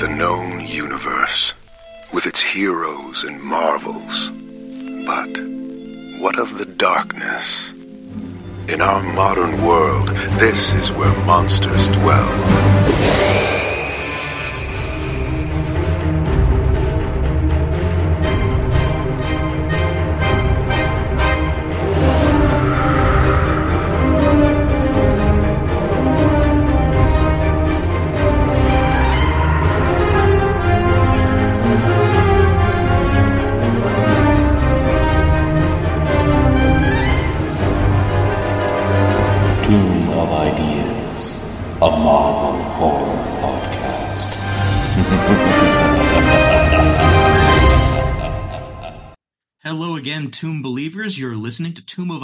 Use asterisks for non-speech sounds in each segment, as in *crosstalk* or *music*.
The known universe, with its heroes and marvels. But what of the darkness? In our modern world, this is where monsters dwell.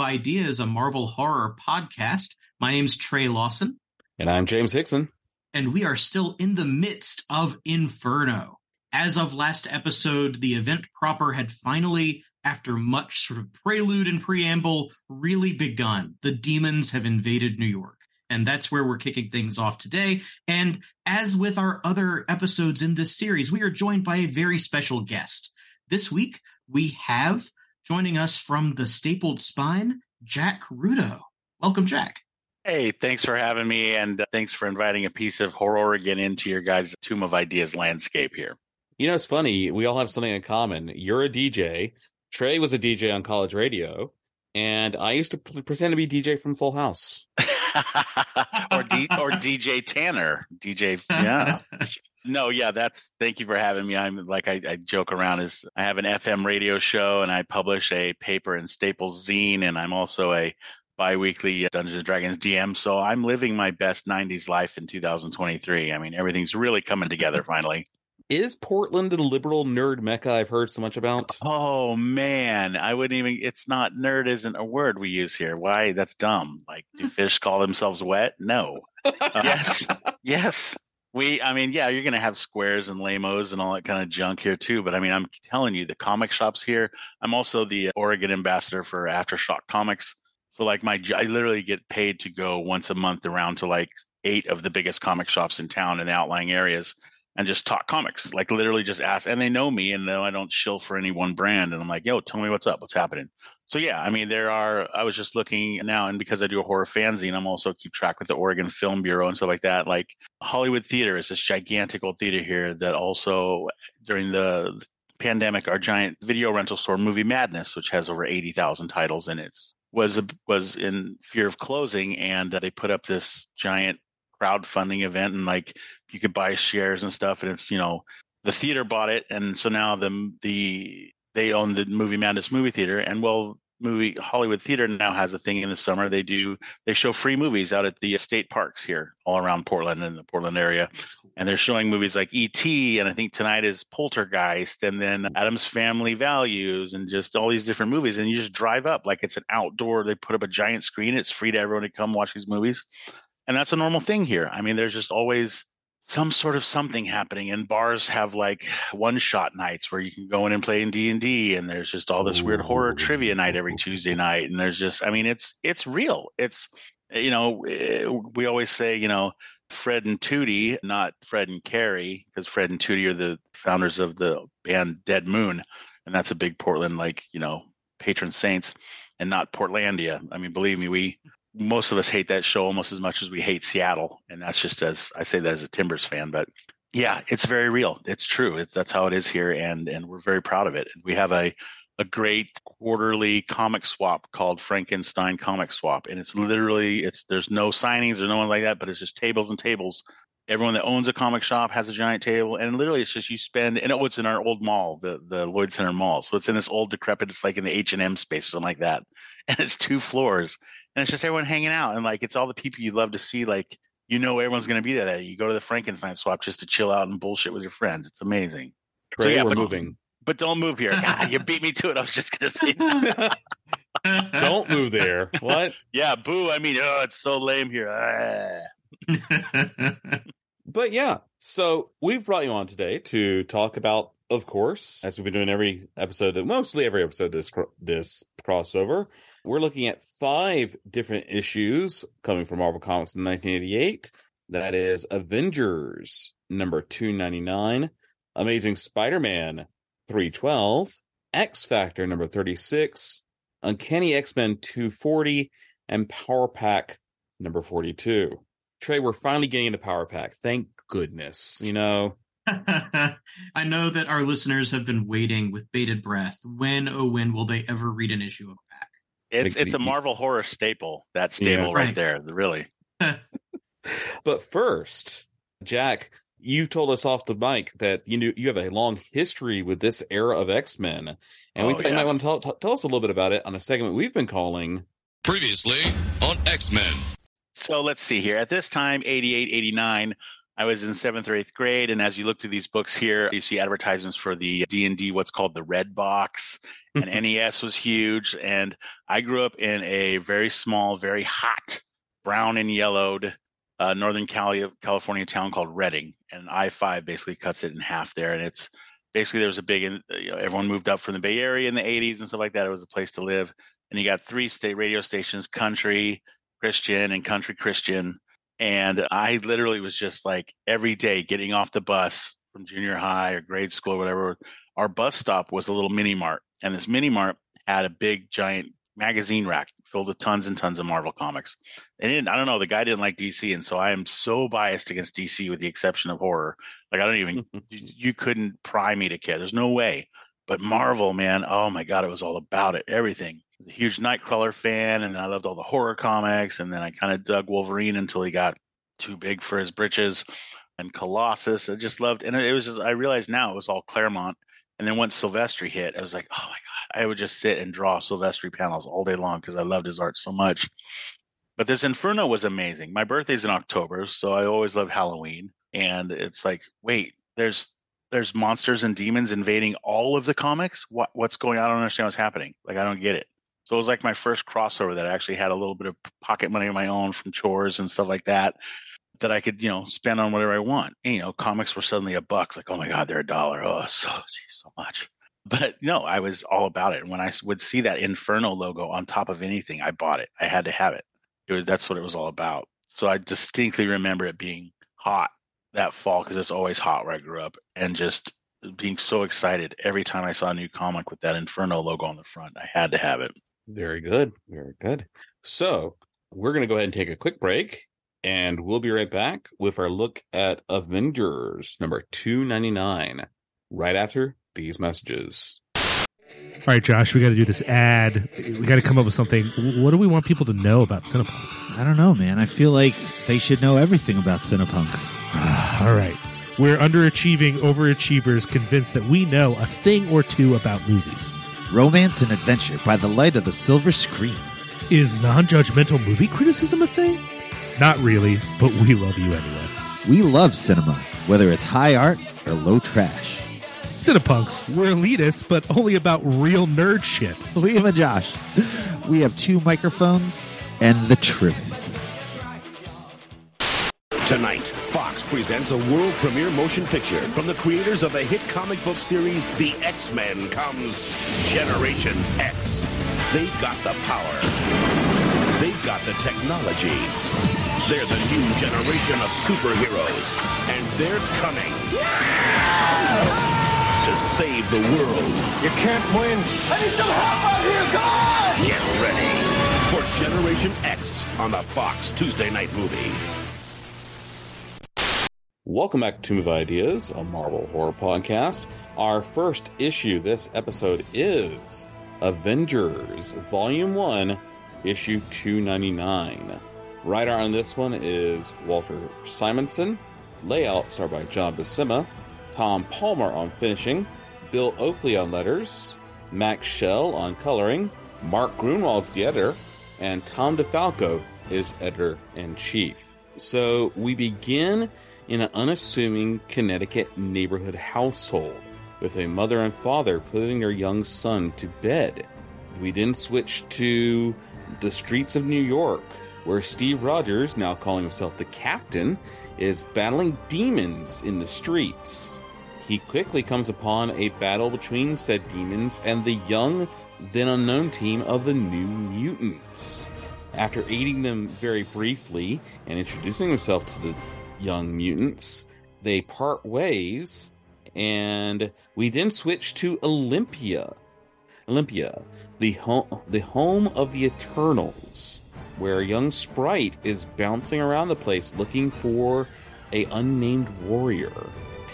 Of Ideas, a Marvel horror podcast. My name's Trey Lawson, And I'm James Hickson. and we are still in the midst of Inferno. As of last episode, the event proper had finally, after much sort of prelude and preamble, really begun. The demons have invaded New York. And that's where we're kicking things off today. And as with our other episodes in this series, we are joined by a very special guest. This week, we have joining us from the Stapled Spine, Jack Rudo. Welcome, Jack. Hey, thanks for having me, and uh, thanks for inviting a piece of Horror Oregon into your guys' Tomb of Ideas landscape here. You know, it's funny. We all have something in common. You're a DJ. Trey was a DJ on college radio. And I used to pretend to be DJ from Full House. *laughs* or D- or DJ Tanner, DJ. Yeah, *laughs* no, yeah. That's thank you for having me. I'm like I, I joke around is I have an FM radio show and I publish a paper in Stapled Spine, and I'm also a biweekly uh, Dungeons and Dragons DM. So I'm living my best '90s life in 2023. I mean, everything's really coming together *laughs* finally. Is Portland the liberal nerd mecca I've heard so much about? Oh man, I wouldn't even. It's not nerd. Isn't a word we use here. Why? That's dumb. Like, do *laughs* fish call themselves wet? No. Uh, yes, *laughs* yes. We. I mean, yeah, you're gonna have squares and lamos and all that kind of junk here too. But I mean, I'm telling you, the comic shops here. I'm also the Oregon ambassador for Aftershock Comics. So like my, I literally get paid to go once a month around to like eight of the biggest comic shops in town in the outlying areas and just talk comics. Like literally just ask, and they know me and know I don't shill for any one brand. And I'm like, yo, tell me what's up, what's happening. So yeah, I mean, there are. I was just looking now, and because I do a horror fanzine, I'm also keep track with the Oregon Film Bureau and stuff like that. Like Hollywood Theater is this gigantic old theater here that also during the pandemic, our giant video rental store, Movie Madness, which has over eighty thousand titles in it, was was in fear of closing, and uh, they put up this giant crowdfunding event, and like you could buy shares and stuff, and it's you know the theater bought it, and so now the the they own the Movie Madness movie theater, and well, movie Hollywood Theater now has a thing in the summer. They do they show free movies out at the state parks here all around Portland and the Portland area, and they're showing movies like E.T. and I think tonight is Poltergeist, and then Adam's Family Values, and just all these different movies. And you just drive up like it's an outdoor. They put up a giant screen. It's free to everyone to come watch these movies, and that's a normal thing here. I mean, there's just always some sort of something happening and bars have like one shot nights where you can go in and play in d&d and there's just all this weird horror trivia night every tuesday night and there's just i mean it's it's real. It's you know eh, we always say you know fred and tootie not fred and carrie because fred and tootie are the founders of the band dead moon and that's a big portland like you know patron saints and not portlandia. I mean believe me we most of us hate that show almost as much as we hate Seattle, and that's just as I say that as a Timbers fan. But yeah, it's very real. It's true. It's that's how it is here, and and we're very proud of it. We have a a great quarterly comic swap called Frankenstein Comic Swap, and it's literally it's there's no signings or no one like that, but it's just tables and tables. Everyone that owns a comic shop has a giant table, and literally it's just you spend. And it's in our old mall, the the Lloyd Center Mall, so it's in this old decrepit. It's like in the H and M space or something like that, *laughs* and it's two floors and it's just everyone hanging out and like it's all the people you love to see like you know everyone's going to be there that you go to the frankenstein swap just to chill out and bullshit with your friends it's amazing Trey, yeah, we're but- moving. but don't move here God, you beat me to it i was just going to say that. *laughs* Don't move there. What? *laughs* yeah boo i mean oh it's so lame here. *laughs* But yeah, so we've brought you on today to talk about, of course, as we've been doing every episode, mostly every episode this this crossover. We're looking at five different issues coming from Marvel Comics in 1988. That is Avengers, number 299, Amazing Spider Man 312, X Factor number 36, Uncanny X Men 240, and Power Pack number 42. Trey, we're finally getting into Power Pack. Thank goodness. You know, *laughs* I know that our listeners have been waiting with bated breath. When, oh, when will they ever read an issue of? It's Like it's a Marvel horror staple. That staple right Right. there. Really. *laughs* but first, Jack, you told us off the mic that you knew you have a long history with this era of X Men, and we Oh, thought you yeah. might want to tell, tell us a little bit about it on a segment we've been calling. Previously on X Men. So let's see here. At this time, 88, 89, I was in seventh or eighth grade. And as you look through these books here, you see advertisements for the D&D, what's called the Red Box. And NES was huge. And I grew up in a very small, very hot, brown and yellowed uh, Northern Cali- California town called Redding. And I-5 basically cuts it in half there. And it's basically there was a big, you know, everyone moved up from the Bay Area in the 80s and stuff like that. It was a place to live. And you got three state radio stations, country, Christian and country Christian. And I literally was just like every day getting off the bus from junior high or grade school or whatever. Our bus stop was a little mini mart. And this mini mart had a big giant magazine rack filled with tons and tons of Marvel comics. And I don't know, the guy didn't like DC. And so I am so biased against DC with the exception of horror. Like I don't even, *laughs* you, you couldn't pry me to care. There's no way. But Marvel, man, oh my God, it was all about it. Everything. A huge Nightcrawler fan, and then I loved all the horror comics, and then I kind of dug Wolverine until he got too big for his britches, and Colossus. I just loved, and it was just I realized now it was all Claremont. And then once Silvestri hit, I was like, oh my god, I would just sit and draw Silvestri panels all day long because I loved his art so much. But this Inferno was amazing. My birthday's in October, so I always love Halloween, and it's like, wait, there's there's monsters and demons invading all of the comics. What what's going on? I don't understand what's happening. Like I don't get it. So it was like my first crossover that I actually had a little bit of pocket money of my own from chores and stuff like that that I could, you know, spend on whatever I want. And, you know, comics were suddenly a buck. It's like, oh my God, they're a dollar. Oh, *laughs* so geez, so much. But no, I was all about it. And when I would see that Inferno logo on top of anything, I bought it. I had to have it. It was that's what it was all about. So I distinctly remember it being hot that fall because it's always hot where I grew up, and just being so excited every time I saw a new comic with that Inferno logo on the front. I had to have it. Very good. Very good. So we're going to go ahead and take a quick break and we'll be right back with our look at Avengers number 299 right after these messages. All right, Josh, we got to do this ad. We got to come up with something. What do we want people to know about Cinepunks? I don't know, man. I feel like they should know everything about Cinepunks. Ah, all right. We're underachieving overachievers convinced that we know a thing or two about movies. Romance and adventure by the light of the silver screen. Is non judgmental movie criticism a thing? Not really, but we love you anyway. We love cinema, whether it's high art or low trash. Cinepunks, we're elitists, but only about real nerd shit. Liam and Josh, we have two microphones and the truth. Tonight, Fox presents a world premiere motion picture from the creators of the hit comic book series The X-Men comes Generation X. They've got the power. They've got the technology. They're the new generation of superheroes. And they're coming to save the world. You can't win. I need some help out here. Come on! Get ready for Generation X on the Fox Tuesday night movie. Welcome back to Tomb of Ideas, a Marvel horror podcast. Our first issue this episode is Avengers Volume 1, Issue 299. Writer on this one is Walter Simonson. Layouts are by John Buscema. Tom Palmer on finishing. Bill Oakley on letters. Max Scheele on coloring. Mark Gruenwald's the editor. And Tom DeFalco is editor in chief. So we begin in an unassuming Connecticut neighborhood household with a mother and father putting their young son to bed. We then switch to the streets of New York, where Steve Rogers, now calling himself the captain, is battling demons in the streets. He quickly comes upon a battle between said demons and the young, then unknown team of the New Mutants. After aiding them very briefly and introducing himself to the young mutants, They part ways, and we then switch to Olympia. Olympia, the home, the home of the Eternals, where young Sprite is bouncing around the place looking for a unnamed warrior,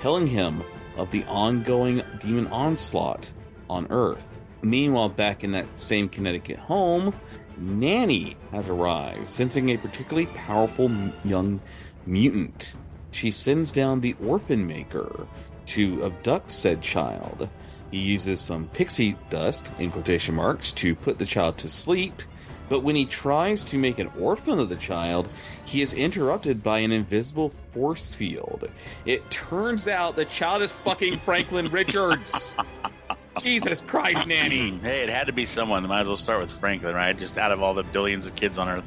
telling him of the ongoing demon onslaught on Earth. Meanwhile, back in that same Connecticut home, Nanny has arrived, sensing a particularly powerful young mutant. She sends down the Orphan Maker to abduct said child. He uses some pixie dust, in quotation marks, to put the child to sleep. But when he tries to make an orphan of the child, he is interrupted by an invisible force field. It turns out the child is fucking Franklin Richards. *laughs* Jesus Christ, Nanny. Hmm, hey, it had to be someone. Might as well start with Franklin, right? Just out of all the billions of kids on Earth.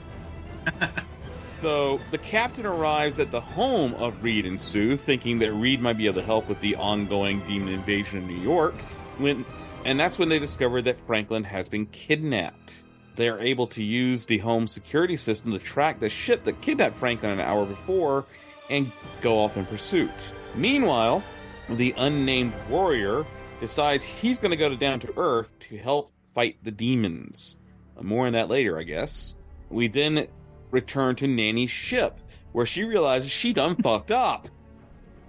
*laughs* So the captain arrives at the home of Reed and Sue, thinking that Reed might be able to help with the ongoing demon invasion in New York. When, and that's when they discover that Franklin has been kidnapped. They are able to use the home security system to track the ship that kidnapped Franklin an hour before and go off in pursuit. Meanwhile, the unnamed warrior decides he's going to go to down to Earth to help fight the demons. More on that later, I guess. We then return to Nanny's ship, where she realizes she done *laughs* fucked up,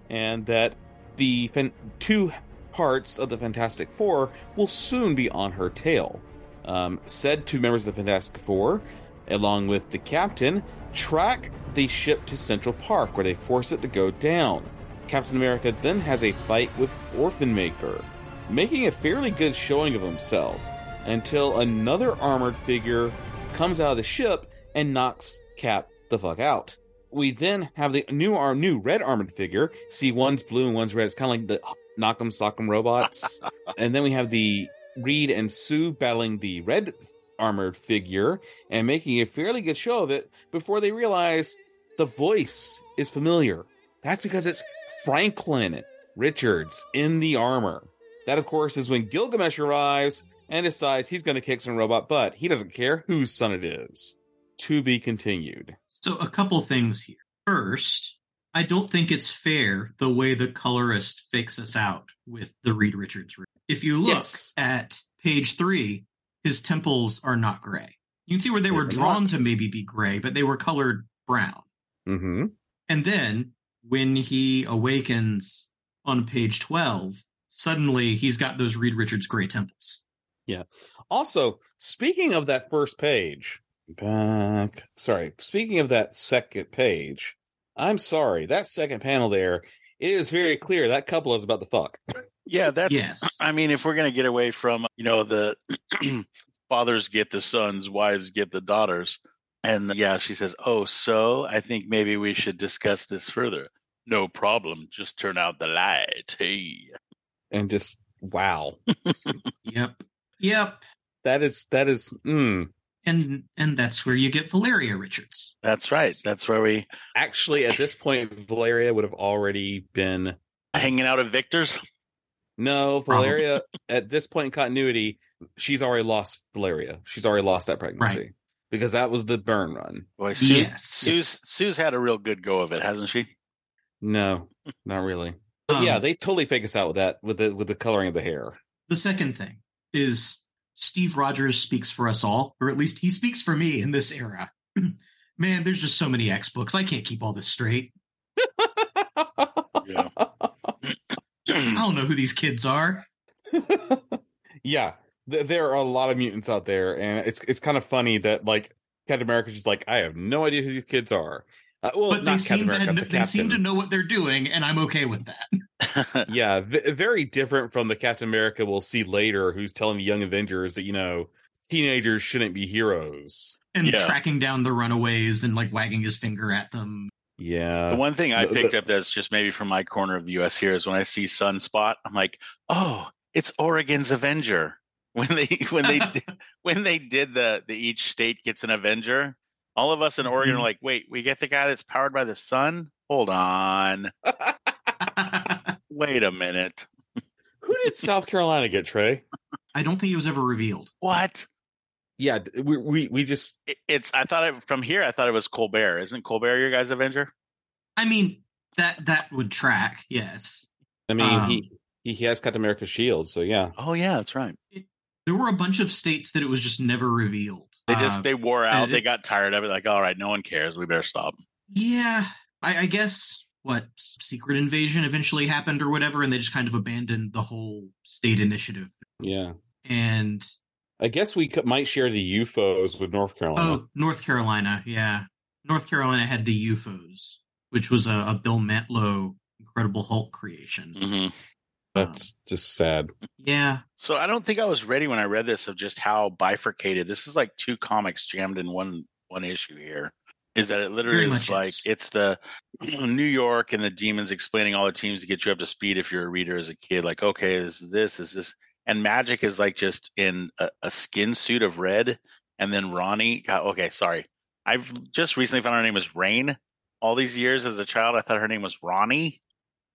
and that the two parts of the Fantastic Four will soon be on her tail. Um, said two members of the Fantastic Four, along with the captain, track the ship to Central Park, where they force it to go down. Captain America then has a fight with Orphan Maker, making a fairly good showing of himself until another armored figure comes out of the ship and knocks Cap the fuck out. We then have the new our new red armored figure. See, one's blue and one's red. It's kind of like the knock'em sock'em robots. *laughs* and then we have the Reed and Sue battling the red armored figure and making a fairly good show of it before they realize the voice is familiar. That's because it's Franklin Richards in the armor. That, of course, is when Gilgamesh arrives and decides he's going to kick some robot butt. He doesn't care whose son it is. To be continued. So a couple things here. First, I don't think it's fair the way the colorist fakes us out with the Reed Richards. If you look Yes. at page three, his temples are not gray. You can see where they They were were drawn not. to maybe be gray, but they were colored brown. Mm-hmm. And then when he awakens on page 12, suddenly he's got those Reed Richards gray temples. Yeah. Also, speaking of that first page, back. Sorry, speaking of that second page, I'm sorry. That second panel there, it is very clear that couple is about to fuck. Yeah, that's. Yes. I mean, if we're gonna get away from, you know, the *clears throat* fathers get the sons, wives get the daughters, and yeah, she says, "Oh, so I think maybe we should discuss this further." No problem. Just turn out the light. Hey. And just wow. *laughs* Yep. Yep. That is that is mm. And and that's where you get Valeria Richards. That's right. That's where we actually at this point Valeria would have already been hanging out at Victor's. No, Valeria at this point in continuity, she's already lost Valeria. She's already lost that pregnancy. Right. Because that was the Byrne run. Boy, Sue, Yes. Sue's Sue's had a real good go of it, hasn't she? No, not really. Um, yeah, they totally fake us out with that with the with the coloring of the hair. The second thing is Steve Rogers speaks for us all, or at least he speaks for me in this era. *clears throat* Man, there's just so many X books. I can't keep all this straight. Yeah. *clears throat* I don't know who these kids are. *laughs* yeah, th- there are a lot of mutants out there, and it's it's kind of funny that like Captain America's just like I have no idea who these kids are. Uh, well, but they not Captain seem to America, the they seem to know what they're doing, and I'm okay with that. *laughs* *laughs* Yeah, v- very different from the Captain America we'll see later, who's telling the young Avengers that you know teenagers shouldn't be heroes. And Yeah. tracking down the runaways and like wagging his finger at them. Yeah, The one thing I the- picked the- up that's just maybe from my corner of the U.S. here is when I see Sunspot, I'm like, oh, it's Oregon's Avenger. *laughs* When they when they did, when they did the the each state gets an Avenger, all of us in Oregon are like, wait, we get the guy that's powered by the sun. Hold on, *laughs* wait a minute. Who did South Carolina get, Trey? I don't think it was ever revealed. What? Yeah, we we we just It, it's I thought it from here. I thought it was Colbert. Isn't Colbert your guy's Avenger? I mean, That that would track, yes. I mean, Um, he he he has Captain America's shield, so yeah. Oh yeah, that's right. There were a bunch of states that it was just never revealed. They just Uh, they wore out. it- They got tired of it. Like, all right, no one cares. We better stop. Yeah, I, I guess what secret invasion eventually happened or whatever, and they just kind of abandoned the whole state initiative. Yeah. And I guess we could, might share the UFOs with North Carolina. oh, North Carolina, yeah, North Carolina had the UFOs, which was a, a Bill Mantlo Incredible Hulk creation. hmm Um, That's just sad. Yeah, So I don't think I was ready when I read this of just how bifurcated this is. Like two comics jammed in one one issue here. Is that it literally is like is. it's the *clears throat* New York and the demons explaining all the teams to get you up to speed if you're a reader as a kid. Like, okay, this is this is this and Magik is like just in a, a skin suit of red, and then Ronnie. God, okay, sorry, I've just recently found her name is Rahne. All these years as a child, I thought her name was Ronnie,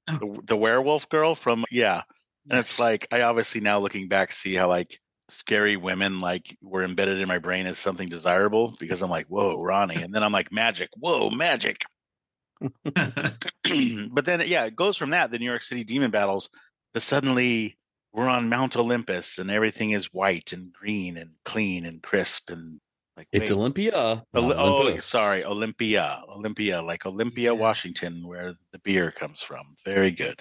Oh. the, the werewolf girl from yeah. And it's like I obviously now looking back see how like scary women like were embedded in my brain as something desirable because I'm like, whoa, Ronnie. And then I'm like, Magik, whoa, Magik. *laughs* but then yeah, it goes from that, the New York City demon battles, to suddenly we're on Mount Olympus and everything is white and green and clean and crisp and like It's wait. Olympia. Oli- oh, sorry, Olympia, Olympia, like Olympia, Yeah. Washington, where the beer comes from. Very good.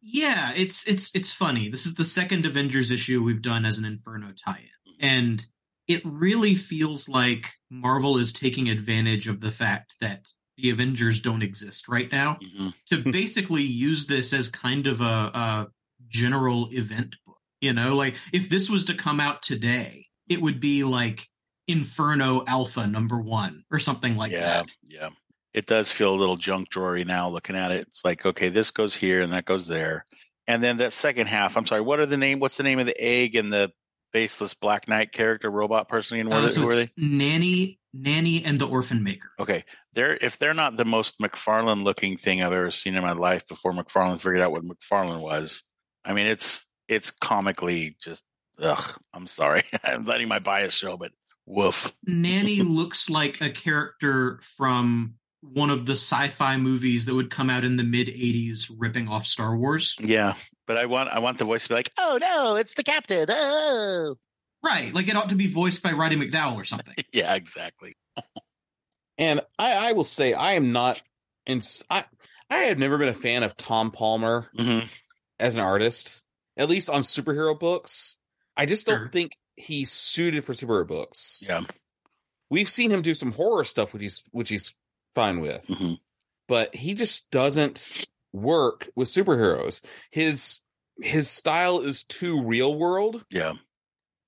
yeah, it's it's it's funny. This is the second Avengers issue we've done as an Inferno tie-in, and it really feels like Marvel is taking advantage of the fact that the Avengers don't exist right now hmm to *laughs* basically use this as kind of a, a general event book. You know, like if this was to come out today, it would be like Inferno Alpha number one or something like yeah, that. yeah. yeah, It does feel a little junk drawery now looking at it. It's like, okay, this goes here and that goes there. And then that second half, I'm sorry, what are the name? What's the name of the egg and the faceless Black Knight character, robot person? And where Uh, they- so who are they? Nanny, Nanny, and the Orphan Maker. Okay, they're if they're not the most McFarlane looking thing I've ever seen in my life before McFarlane figured out what McFarlane was. I mean, it's it's comically just ugh. I'm sorry, *laughs* I'm letting my bias show, but woof. Nanny looks like a character from one of the sci-fi movies that would come out in the mid 80s ripping off Star Wars. Yeah, but I want I want the voice to be like, oh no, it's the captain. Oh, Right, like it ought to be voiced by Roddy McDowall or something. *laughs* yeah, exactly. *laughs* And I, I will say I am not. In, I I have never been a fan of Tom Palmer hmm as an artist, at least on superhero books. I just don't Sure. think he's suited for superhero books. Yeah. We've seen him do some horror stuff, which he's which he's fine with, Mhm. but he just doesn't work with superheroes. His his style is too real world, Yeah.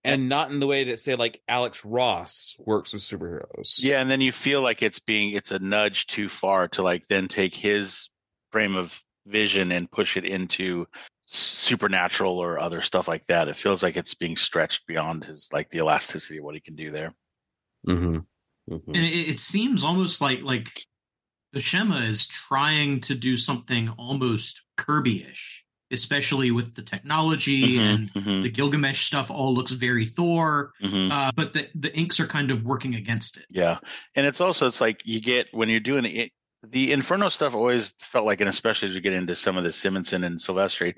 and not in the way that say like Alex Ross works with superheroes. Yeah, and then you feel like it's being it's a nudge too far to like then take his frame of vision and push it into supernatural or other stuff like that. It feels like it's being stretched beyond his like the elasticity of what he can do there. Mm-hmm. and it, it seems almost like like Buscema is trying to do something almost Kirby-ish, especially with the technology and Mhm, the Gilgamesh stuff. All looks very Thor, mhm. uh, but the the inks are kind of working against it. Yeah, and it's also it's like you get when you're doing it. The Inferno stuff always felt like, and especially as we get into some of the Simonson and Silvestri,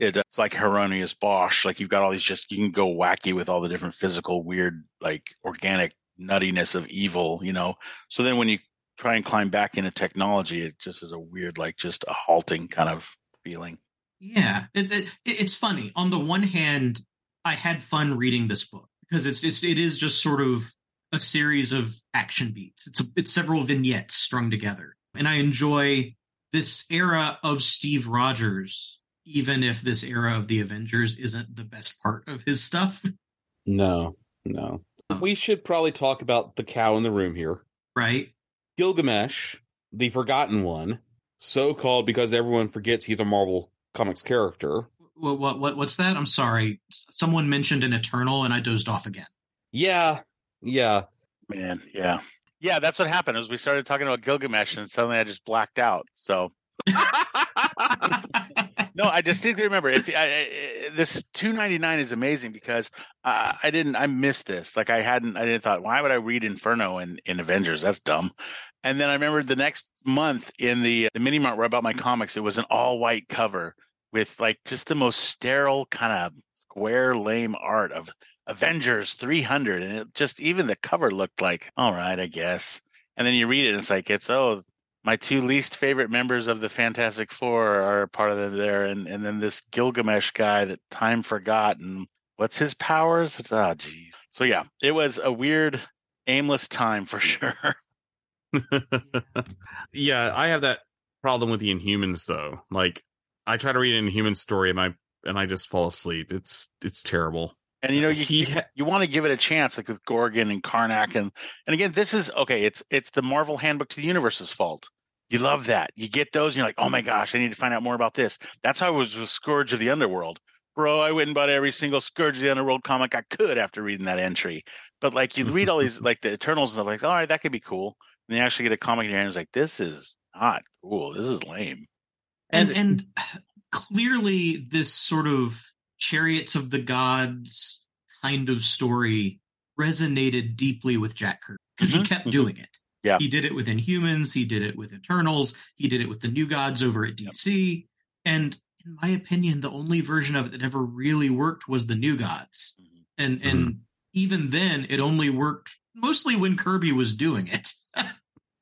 uh, it's like Hieronymus Bosch. Like you've got all these just you can go wacky with all the different physical, weird, like organic nuttiness of evil, you know. So then when you try and climb back into technology, it just is a weird, like just a halting kind of feeling. Yeah, it, it, it's funny. On the one hand, I had fun reading this book because it's it's it is just sort of a series of action beats. It's a, it's several vignettes strung together, and I enjoy this era of Steve Rogers, even if this era of the Avengers isn't the best part of his stuff. No, no. Oh. We should probably talk about the cow in the room here. Right? Gilgamesh, the forgotten one, so called because everyone forgets he's a Marvel Comics character. What what what what's that? I'm sorry. Someone mentioned an Eternal, and I dozed off again. Yeah, yeah. Man, yeah. Yeah, that's what happened. As we started talking about Gilgamesh, and suddenly I just blacked out. So *laughs* no, I distinctly remember. If I, I, this two ninety nine is amazing because uh, I didn't, I missed this. Like I hadn't, I didn't thought, why would I read Inferno in, in Avengers? That's dumb. And then I remember the next month in the the mini mart where I bought my comics, it was an all white cover with like just the most sterile kind of square lame art of Avengers 300, and it just even the cover looked like all right, I guess. And then you read it, and it's like it's oh my two least favorite members of the Fantastic Four are part of them there, and and then this Gilgamesh guy that time forgot, and what's his powers? Ah, oh, geez. So yeah, it was a weird, aimless time for *laughs* sure. *laughs* yeah, I have that problem with the Inhumans though. Like, I try to read an Inhuman story, and I and I just fall asleep. It's it's terrible. And you know you *laughs* he, you, you want to give it a chance, like with Gorgon and Karnak, and and again, this is okay. It's it's the Marvel Handbook to the Universe's fault. You love that. You get those, and you're like, oh my gosh, I need to find out more about this. That's how I was with Scourge of the Underworld. Bro, I went and bought every single Scourge of the Underworld comic I could after reading that entry. But like you read all these *laughs* like the Eternals and stuff, like, all right, that could be cool. And you actually get a comic in your hands like, this is not cool. This is lame. And and *sighs* clearly this sort of chariots of the gods kind of story resonated deeply with Jack Kirby because mm-hmm. he kept mm-hmm. doing it. Yeah. He did it with Inhumans, he did it with Eternals, he did it with the New Gods over at DC. Yep. And in my opinion, the only version of it that ever really worked was the New Gods. Mm-hmm. And and mm-hmm. even then it only worked mostly when Kirby was doing it. *laughs*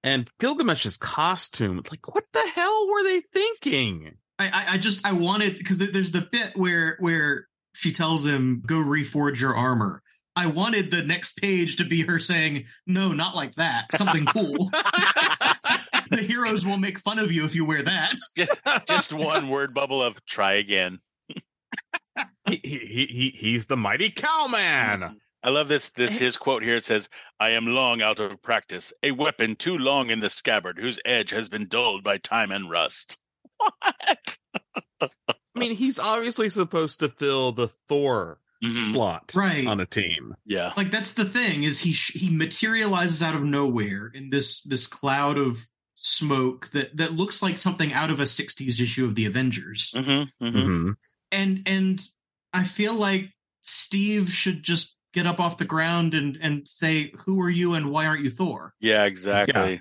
and Gilgamesh's costume, like what the hell were they thinking? I, I just I wanted because there's the bit where where she tells him go reforge your armor. I wanted the next page to be her saying, "No, not like that. Something *laughs* cool." *laughs* the heroes will make fun of you if you wear that. just, just *laughs* one word bubble of try again. he, he, he, he's the mighty cowman. I love this. This eh. his quote here. It says, "I am long out of practice, a weapon too long in the scabbard, whose edge has been dulled by time and rust." What? I mean, he's obviously supposed to fill the Thor mm-hmm. slot right. on a team. Yeah, like that's the thing is he he materializes out of nowhere in this this cloud of smoke that that looks like something out of a 60s issue of the Avengers. Mm-hmm, mm-hmm. Mm-hmm. And and I feel like Steve should just get up off the ground and and say, "Who are you and why aren't you Thor?" Yeah, exactly. Yeah.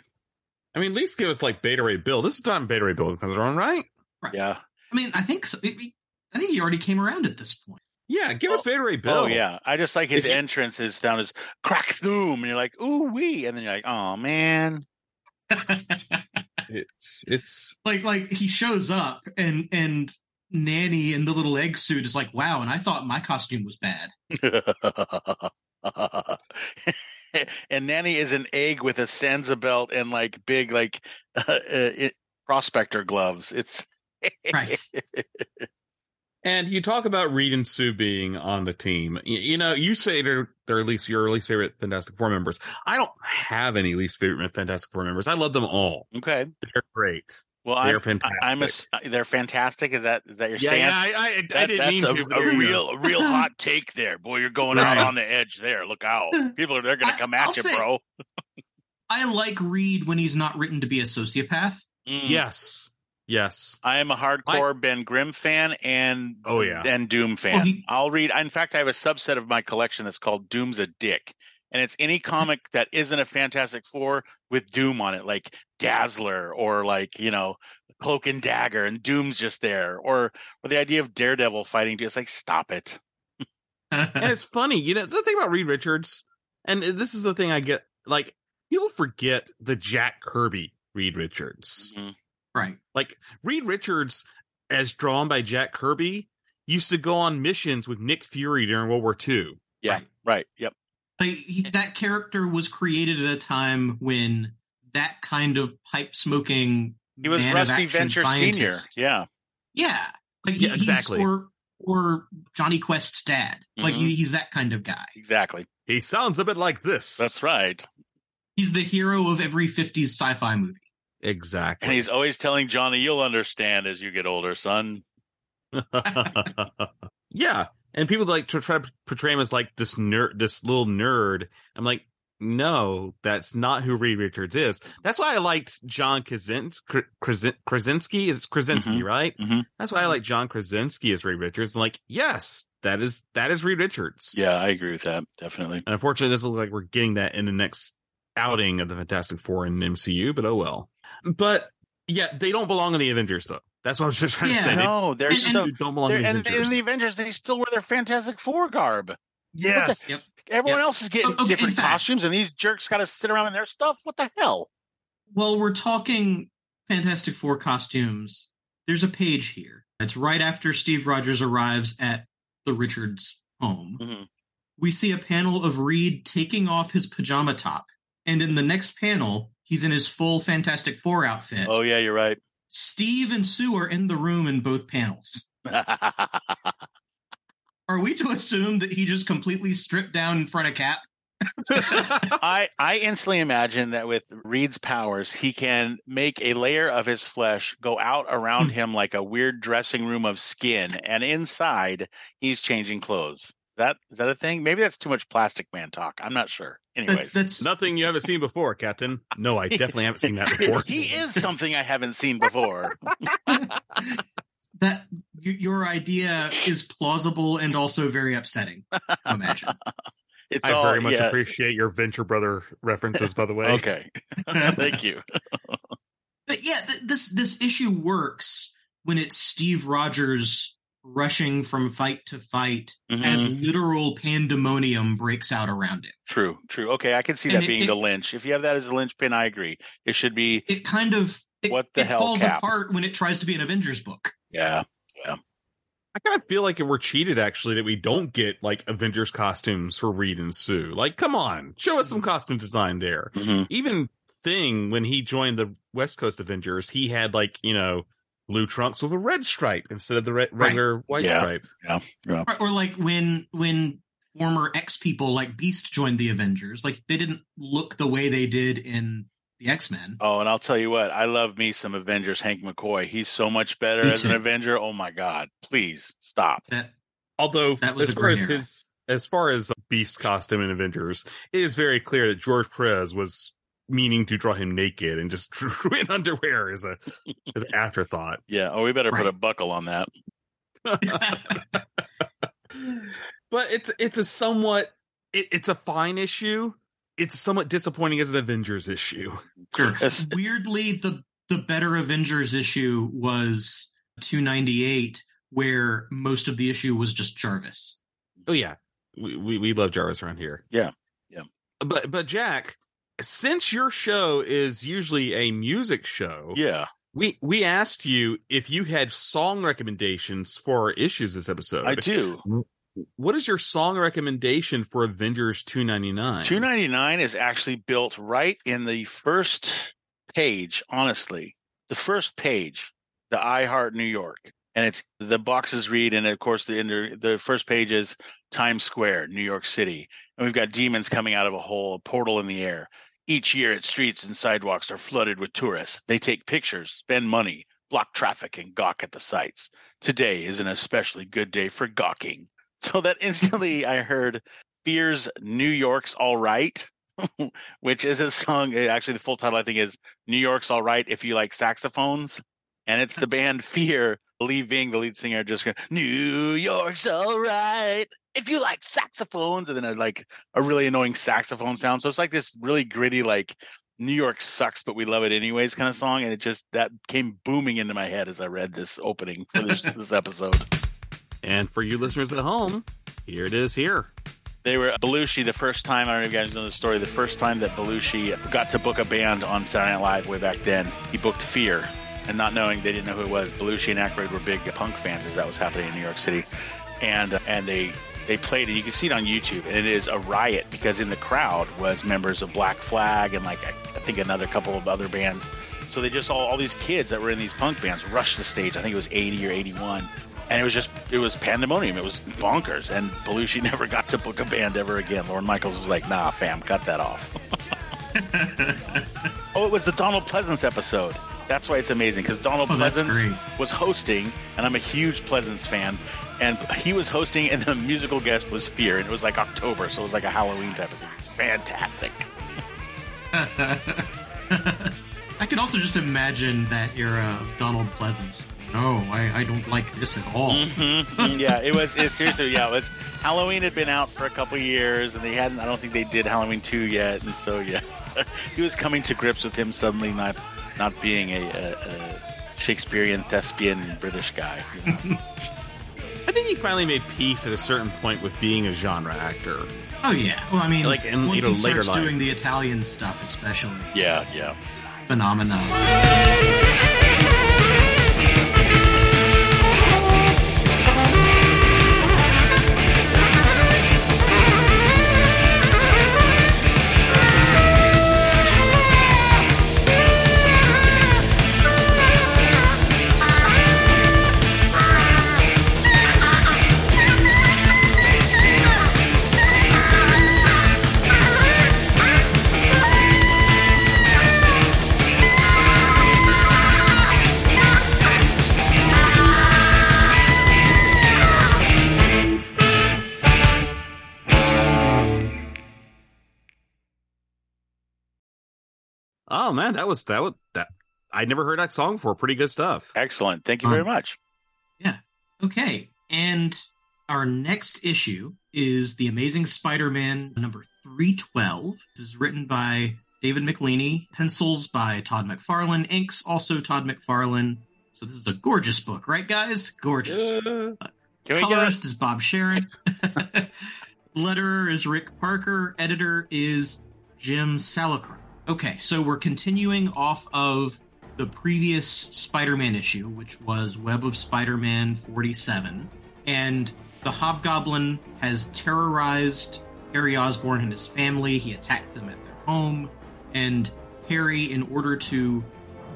I mean, at least give us like Beta Ray Bill. This is not Beta Ray Bill comes around, right? right? Yeah. I mean, I think so. I think he already came around at this point. Yeah, give oh, us Beta Ray Bill. Oh yeah, I just like his entrance is down as crack boom, and you're like, ooh wee, and then you're like, oh man. *laughs* it's it's like like he shows up and and Nanny in the little egg suit is like, wow, and I thought my costume was bad. *laughs* *laughs* and Nanny is an egg with a Sansabelt and like big like uh, *laughs* uh, it, prospector gloves. It's right. *laughs* and you talk about Reed and Sue being on the team. You, you, know, you say they're they're at least your least favorite Fantastic Four members. I don't have any least favorite Fantastic Four members. I love them all. Okay, they're great. Well, they're I'm, fantastic. I'm a, they're fantastic. Is that is that your yeah, stance? Yeah, I, I, that, I didn't mean a, to. A real, a real hot *laughs* take there, boy. You're going right. out on the edge there. Look out! *laughs* People are they're going to come at I'll you, say, bro. I like Reed when he's not written to be a sociopath. Mm. Yes, yes. I am a hardcore I, Ben Grimm fan and oh yeah, and Doom fan. Well, he, I'll read. In fact, I have a subset of my collection that's called Doom's a Dick, and it's any comic that isn't a Fantastic Four with Doom on it, like Dazzler or like you know Cloak and Dagger, and Doom's just there, or or the idea of Daredevil fighting. It's like stop it. and it's funny, you know, the thing about Reed Richards, and this is the thing I get, like people forget the Jack Kirby Reed Richards, mm-hmm. right? Like Reed Richards, as drawn by Jack Kirby, used to go on missions with Nick Fury during World War II. Yeah, right. right. Yep. Like, he, that character was created at a time when that kind of pipe smoking he was Rusty Venture scientist. Senior. Yeah. Yeah. Like yeah, exactly. or or Jonny Quest's dad. Mm-hmm. Like he, he's that kind of guy. Exactly. He sounds a bit like this. That's right. He's the hero of every 50s sci-fi movie. Exactly. And he's always telling Johnny, "You'll understand as you get older, son." *laughs* yeah, and people like to try to portray him as like this nerd, this little nerd. I'm like, no, that's not who Reed Richards is. That's why I liked John Krasinski. Krasinski is Krasinski, right? Mhm. That's why I like John Krasinski as Reed Richards. I'm like, yes, that is that is Reed Richards. Yeah, I agree with that. Definitely. And unfortunately, this looks like we're getting that in the next outing of the Fantastic Four in MCU, but oh well. But yeah, they don't belong in the Avengers though. That's what I was just trying Yeah. to say. No, they're And- so. They don't belong They're, in the and Avengers. in the Avengers, they still wear their Fantastic Four garb. yes. Yep. Everyone Yep. else is getting Oh, okay, in different fact- costumes, and these jerks got to sit around in their stuff. What the hell? Well, we're talking Fantastic Four costumes. There's a page here. It's right after Steve Rogers arrives at the Richards home. Mhm. We see a panel of Reed taking off his pajama top. And in the next panel, he's in his full Fantastic Four outfit. Oh yeah, you're right. Steve and Sue are in the room in both panels. *laughs* Are we to assume that he just completely stripped down in front of Cap? *laughs* I I instantly imagine that with Reed's powers, he can make a layer of his flesh go out around hmm. him like a weird dressing room of skin, and inside he's changing clothes. That is that a thing? Maybe that's too much Plastic Man talk. I'm not sure. Anyways, That's that's Nothing you haven't seen before, Captain. No, I definitely haven't seen that *laughs* before. he is something I haven't seen before. *laughs* that your idea is plausible and also very upsetting. to Imagine. *laughs* It's I all, very much yeah. appreciate your Venture Brother references, by the way. Okay, thank you. But yeah, th- this this issue works when it's Steve Rogers rushing from fight to fight as Mhm. literal pandemonium breaks out around it. True, true. Okay, I can see And that it- being it- the lynch. If you have that as a linchpin, I agree. It should be. It kind of it, What the it hell, falls Cap? apart when it tries to be an Avengers book. Yeah, yeah. I kind of feel like we're cheated actually that we don't get like Avengers costumes for Reed and Sue. Like, come on, show us some costume design there. Mhm. Even Thing when he joined the West Coast Avengers, he had like you know blue trunks with a red stripe instead of the re- regular white Yeah. stripe. Or, or like when when former X people like Beast joined the Avengers, like they didn't look the way they did in the X Men. Oh, and I'll tell you what, I love me some Avengers Hank McCoy. He's so much better Me as an. Avenger. Oh my God. Please stop. That Although That was as far as era. his as far as Beast costume in Avengers, it is very clear that George Perez was meaning to draw him naked and just *laughs* drew in underwear as a as an afterthought. *laughs* Yeah. Oh, we better put a buckle on that. *laughs* but it's it's a somewhat it, it's a fine issue. It's somewhat disappointing as an Avengers issue. Sure. Weirdly, the the better Avengers issue was 298, where most of the issue was just Jarvis. Oh yeah, we we, we love Jarvis around here. Yeah. Yeah. But but Jack, since your show is usually a music show, Yeah. we we asked you if you had song recommendations for our issues this episode. I do. What is your song recommendation for Avengers two ninety nine? 299 is actually built right in the first page, honestly. The first page, the I Heart New York. And it's the boxes read, and of course, the inter, the first page is Times Square, New York City. And we've got demons coming out of a hole, a portal in the air. Each year, its streets and sidewalks are flooded with tourists. They take pictures, spend money, block traffic, and gawk at the sights. Today is an especially good day for gawking. *laughs* So that instantly I heard Fear's New York's All Right, *laughs* which is a song. Actually, the full title I think is New York's All Right if you like saxophones. And it's the band Fear, Lee Ving, the lead singer, just going, New York's All Right if you like saxophones. And then a, like a really annoying saxophone sound. So it's like this really gritty, like New York sucks, but we love it anyways kind of song. And it just, that came booming into my head as I read this opening for this, *laughs* this episode. And for you listeners at home, here it is. Here, They were Belushi the first time. I don't know if you guys know the story. The first time that Belushi got to book a band on Saturday Night Live way back then, he booked Fear, and not knowing they didn't know who it was. Belushi and Aykroyd were big punk fans as that was happening in New York City, and uh, and they they played it. You can see it on YouTube, and it is a riot because in the crowd was members of Black Flag and like I, I think another couple of other bands. So they just all all these kids that were in these punk bands rushed the stage. I think it was 80 or 81 and it was just it was pandemonium. It was bonkers, and Belushi *laughs* never got to book a band ever again. Lorne Michaels was like, "Nah, fam, cut that off." *laughs* oh, it was the Donald Pleasence episode. That's why it's amazing because Donald Oh, Pleasence was hosting, and I'm a huge Pleasence fan. And he was hosting, and the musical guest was Fear, and it was like October, so it was like a Halloween type of thing. Fantastic. *laughs* I can also just imagine that era of Donald Pleasence. No, I, I don't like this at all. hmm yeah, it was. It, seriously, yeah, it was. Halloween had been out for a couple years, and they hadn't. I don't think they did Halloween two yet, and so yeah, *laughs* he was coming to grips with him suddenly not not being a, a, a Shakespearean thespian British guy. You know? *laughs* I think he finally made peace at a certain point with being a genre actor. Oh yeah. Well, I mean, Like, in, once you know, he later starts life. doing the Italian stuff, especially yeah, yeah. phenomenon. Oh man, that was that was that. I never heard that song before. Pretty good stuff. Excellent. Thank you very Um, much. Yeah. Okay. And our next issue is The Amazing Spider Man number 312. This is written by David Michelinie, pencils by Todd McFarlane, inks also Todd McFarlane. So this is a gorgeous book, right, guys? Gorgeous. Can we get Colorist is Bob Sharen. *laughs* Letterer is Rick Parker. Editor is Jim Salicrup. Okay, so we're continuing off of the previous Spider Man issue, which was Web of Spider Man 47. And the Hobgoblin has terrorized Harry Osborn and his family. He attacked them at their home. And Harry, in order to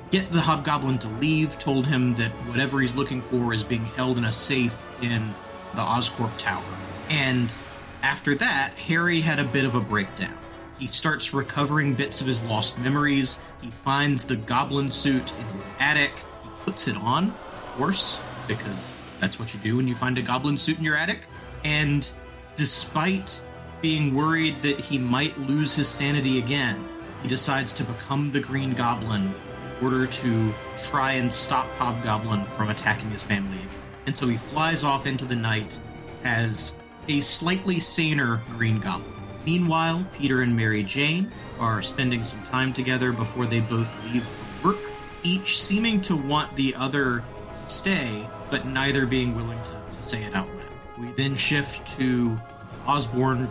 get the Hobgoblin to leave, told him that whatever he's looking for is being held in a safe in the Oscorp Tower. And after that, Harry had a bit of a breakdown. He starts recovering bits of his lost memories. He finds the goblin suit in his attic. He puts it on, of course, because that's what you do when you find a goblin suit in your attic. And despite being worried that he might lose his sanity again, he decides to become the Green Goblin in order to try and stop Hobgoblin from attacking his family. And so he flies off into the night as a slightly saner Green Goblin. Meanwhile, Peter and Mary Jane are spending some time together before they both leave for work, each seeming to want the other to stay, but neither being willing to, to say it out loud. We then shift to Osborn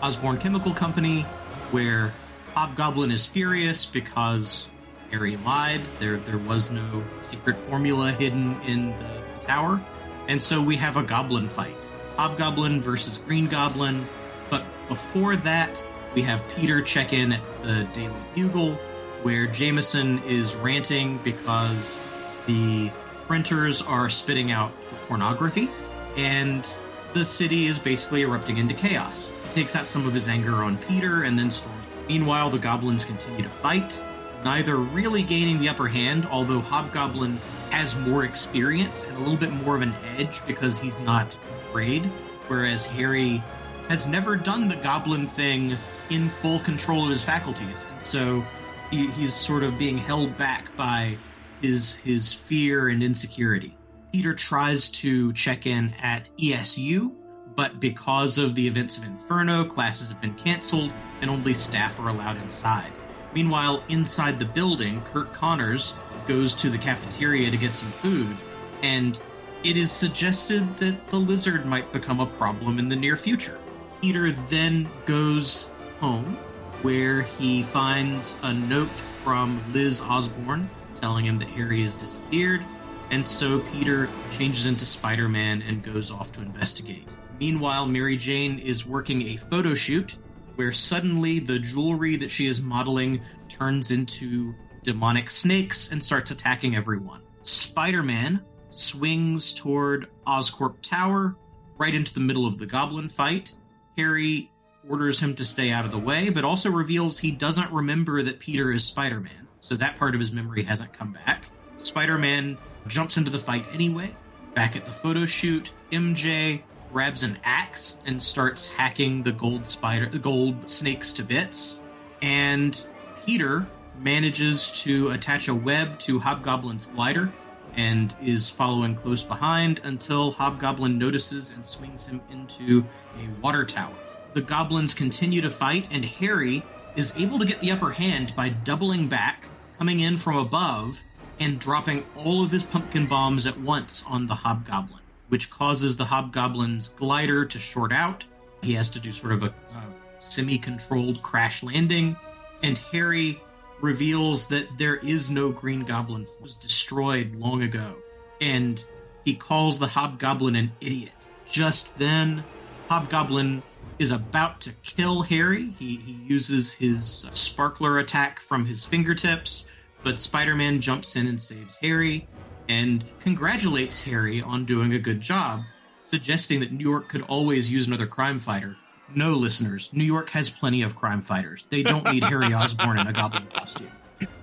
Osborn Chemical Company, where Hobgoblin is furious because Harry lied. There there was no secret formula hidden in the, the tower. And so we have a goblin fight. Hobgoblin versus Green Goblin. But before that, we have Peter check in at the Daily Bugle, where Jameson is ranting because the printers are spitting out pornography, and the city is basically erupting into chaos. He takes out some of his anger on Peter and then storms. Meanwhile, the goblins continue to fight, neither really gaining the upper hand, although Hobgoblin has more experience and a little bit more of an edge because he's not afraid, whereas Harry has never done the goblin thing in full control of his faculties. And so he, he's sort of being held back by his his fear and insecurity. Peter tries to check in at ESU, but because of the events of Inferno, classes have been canceled and only staff are allowed inside. Meanwhile, inside the building, Curt Connors goes to the cafeteria to get some food, and it is suggested that the lizard might become a problem in the near future. Peter then goes home, where he finds a note from Liz Osborn telling him that Harry has disappeared, and so Peter changes into Spider Man and goes off to investigate. Meanwhile, Mary Jane is working a photo shoot where suddenly the jewelry that she is modeling turns into demonic snakes and starts attacking everyone. Spider Man swings toward Oscorp Tower, right into the middle of the goblin fight. Harry orders him to stay out of the way, but also reveals he doesn't remember that Peter is Spider Man. so that part of his memory hasn't come back. Spider Man jumps into the fight anyway. Back at the photo shoot, MJ grabs an axe and starts hacking the gold spider, the gold snakes to bits. And Peter manages to attach a web to Hobgoblin's glider and is following close behind until Hobgoblin notices and swings him into a water tower. The goblins continue to fight, and Harry is able to get the upper hand by doubling back, coming in from above, and dropping all of his pumpkin bombs at once on the Hobgoblin, which causes the Hobgoblin's glider to short out. He has to do sort of a, uh, a semi controlled crash landing, and Harry reveals that there is no Green Goblin. It was destroyed long ago. And he calls the Hobgoblin an idiot. Just then, Hobgoblin is about to kill Harry. He, he uses his uh, sparkler attack from his fingertips, but Spider Man jumps in and saves Harry and congratulates Harry on doing a good job, suggesting that New York could always use another crime fighter. No, listeners, New York has plenty of crime fighters. They don't need Harry *laughs* Osborn in a goblin costume.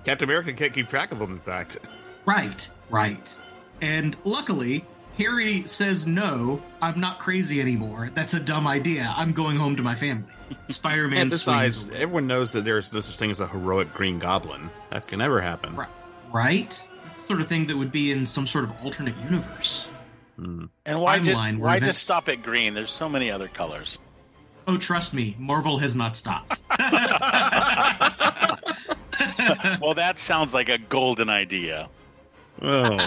Captain America can't keep track of them, in fact. Right, right. And luckily, Harry says, No, I'm not crazy anymore. That's a dumb idea. I'm going home to my family. *laughs* Spider Man And besides, swings everyone knows that there's no such thing as a heroic Green Goblin. That can never happen. Right. Right? That's the sort of thing that would be in some sort of alternate universe. Hmm. And why, just, why just stop at green? There's so many other colors. Oh, trust me, Marvel has not stopped. *laughs* well, that sounds like a golden idea. Oh.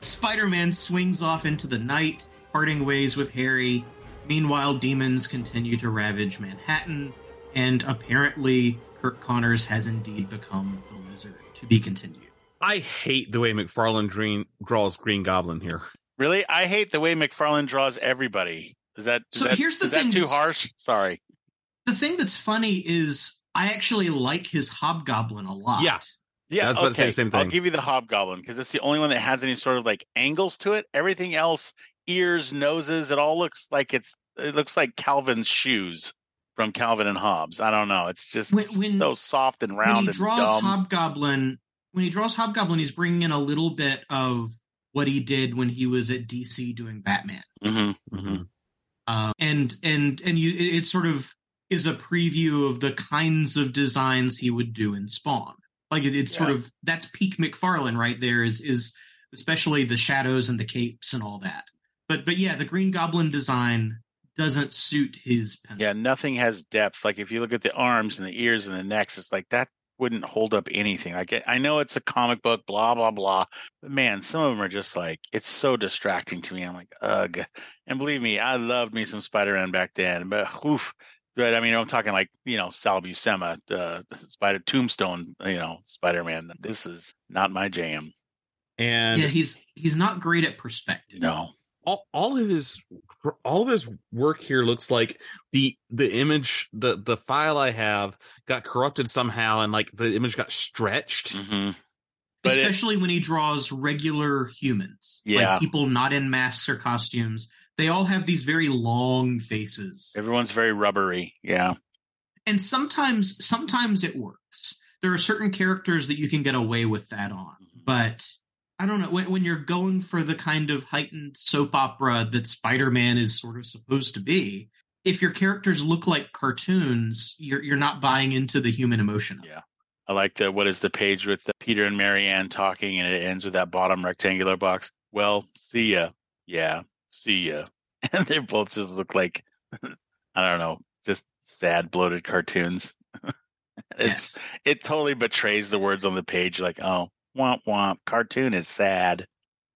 Spider Man swings off into the night, parting ways with Harry. Meanwhile, demons continue to ravage Manhattan, and apparently, Curt Connors has indeed become the lizard. To be continued. I hate the way McFarlane Green draws Green Goblin here. Really, I hate the way McFarlane draws everybody. Is that is So that, here's the is thing that too harsh? Sorry. The thing that's funny is I actually like his Hobgoblin a lot. Yeah. Yeah, I was about to say okay. the same I'll give you the hobgoblin because it's the only one that has any sort of like angles to it. Everything else, ears, noses, it all looks like it's it looks like Calvin's shoes from Calvin and Hobbes. I don't know. It's just When- when- so soft and round. When round he and draws dumb. Hobgoblin, when he draws Hobgoblin, he's bringing in a little bit of what he did when he was at DC doing Batman. mm-hmm. Mm-hmm. Uh, and and and you it, it sort of is a preview of the kinds of designs he would do in Spawn. Like it, it's sort of that's peak McFarlane right there. Is is especially the shadows and the capes and all that. But but yeah, the Green Goblin design doesn't suit his pencil. Yeah, nothing has depth. Like if you look at the arms and the ears and the necks, it's like that wouldn't hold up anything. Like I know it's a comic book, blah blah blah, but man, some of them are just like it's so distracting to me. I'm like, ugh. And believe me, I loved me some Spider-Man back then, but oof. But I mean, I'm talking like you know Sal Buscema, the Spider Tombstone, you know Spider-Man. This is not my jam. And yeah, he's he's not great at perspective. No, all, all of his all of his work here looks like the the image the the file I have got corrupted somehow and like the image got stretched. hmm But it- especially when he draws regular humans, Yeah. like people not in masks or costumes. They all have these very long faces. everyone's very rubbery. Yeah, and sometimes sometimes it works there are certain characters that you can get away with that on but i don't know when, when you're going for the kind of heightened soap opera that spider-man is sort of supposed to be if your characters look like cartoons you're you're not buying into the human emotion. Yeah. I like the what is the page with the Peter and Marianne talking, and it ends with that bottom rectangular box. Well, see ya. Yeah, see ya. *laughs* And they both just look like *laughs* I don't know, just sad, bloated cartoons. *laughs* it's Yes. it totally betrays the words on the page, like oh, womp womp. Cartoon is sad.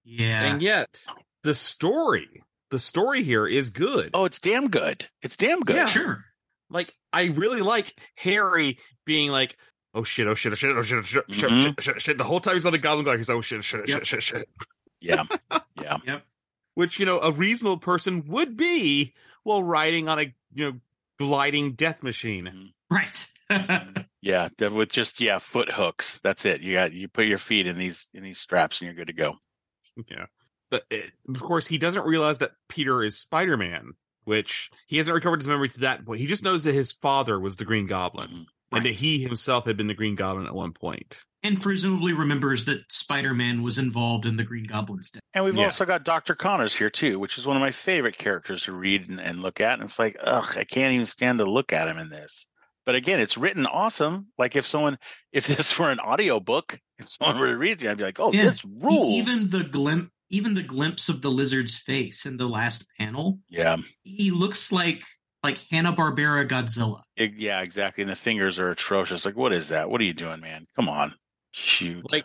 yeah And yet the story, the story here is good. Oh, it's damn good. It's damn good. Yeah. sure Like I really like Harry being like, "Oh shit! Oh shit! Oh shit! Oh shit! Oh shit! Oh shit! Mm-hmm. Shit, shit, shit." The whole time he's on the Goblin Guard, he's like, oh shit! Shit! Yep. Shit! Shit! Shit! Yeah, *laughs* yeah. yep Which you know a reasonable person would be while riding on a you know gliding death machine. Mm-hmm. right *laughs* mm-hmm. Yeah, with just yeah, foot hooks. That's it. You got you put your feet in these in these straps and you're good to go. *laughs* Yeah. But it, of course, he doesn't realize that Peter is Spider Man, which he hasn't recovered his memory to that point. He just knows that his father was the Green Goblin. Mm-hmm. and that he himself had been the Green Goblin at one point. And presumably remembers that Spider Man was involved in the Green Goblin's death. And we've Yeah. also got Dr. Connors here too, which is one of my favorite characters to read and, and look at. And it's like, ugh, I can't even stand to look at him in this. But again, it's written awesome. Like if someone, *laughs* if this were an audio book, if someone were to read it, I'd be like, oh, Yeah. this rules. Even the glimp, even the glimpse of the lizard's face in the last panel, yeah, he looks like like Hanna Barbera Godzilla. It- yeah, exactly. And the fingers are atrocious. Like, what is that? What are you doing, man? Come on, shoot. Like, th-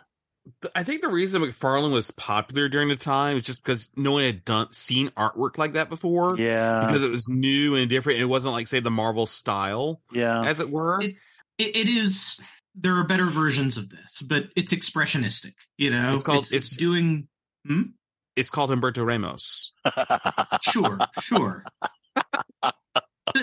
I think the reason McFarlane was popular during the time is just because no one had done seen artwork like that before. yeah, Because it was new and different. It wasn't like, say, the Marvel style, yeah. as it were. It- It, it is. There are better versions of this, but it's expressionistic. You know, It's called- It's, it's it's- doing. Hmm? It's called Humberto Ramos. *laughs* Sure, sure. But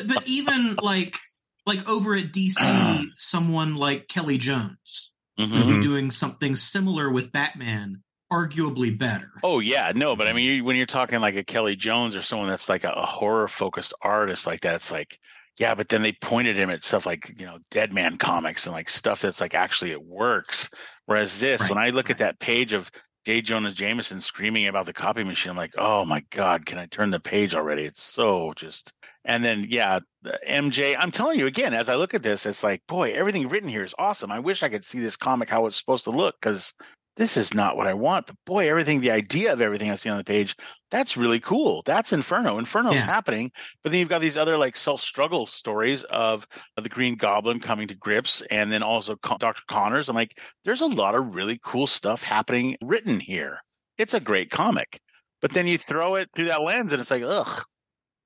but even like like over at DC, *clears throat* someone like Kelly Jones Mhm. will Mhm. be doing something similar with Batman, arguably better. Oh yeah, no, but I mean, you, when you're talking like a Kelly Jones or someone that's like a, a horror focused artist like that, it's like, yeah, but then they pointed him at stuff like you know Dead Man comics and like stuff that's like actually it works. Whereas this, when I look at that page of J. Jonah Jameson screaming about the copy machine, I'm like, oh my god, can I turn the page already? It's so just. And then yeah, MJ. I'm telling you again, as I look at this, it's like, boy, everything written here is awesome. I wish I could see this comic how it's supposed to look because this is not what I want. But boy, everything, the idea of everything I see on the page, that's really cool. That's Inferno. Inferno's Yeah. happening. But then you've got these other like self struggle stories of the Green Goblin coming to grips and then also Con- Dr. Connors. I'm like, there's a lot of really cool stuff happening written here. It's a great comic. But then you throw it through that lens and it's like, ugh.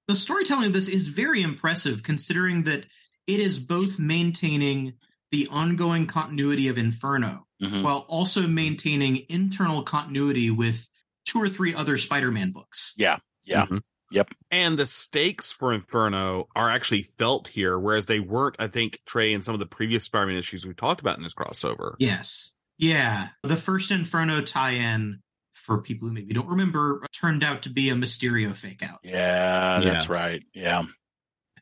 The storytelling of this is very impressive, considering that it is both maintaining the ongoing continuity of Inferno Mhm. while also maintaining internal continuity with two or three other Spider-Man books. Yeah. Yeah. Mhm. Yep. And the stakes for Inferno are actually felt here, whereas they weren't, I think, Trey, in some of the previous Spider-Man issues we talked about in this crossover. Yes. Yeah. The first Inferno tie-in, for people who maybe don't remember, turned out to be a Mysterio fake out. Yeah, that's right. Yeah.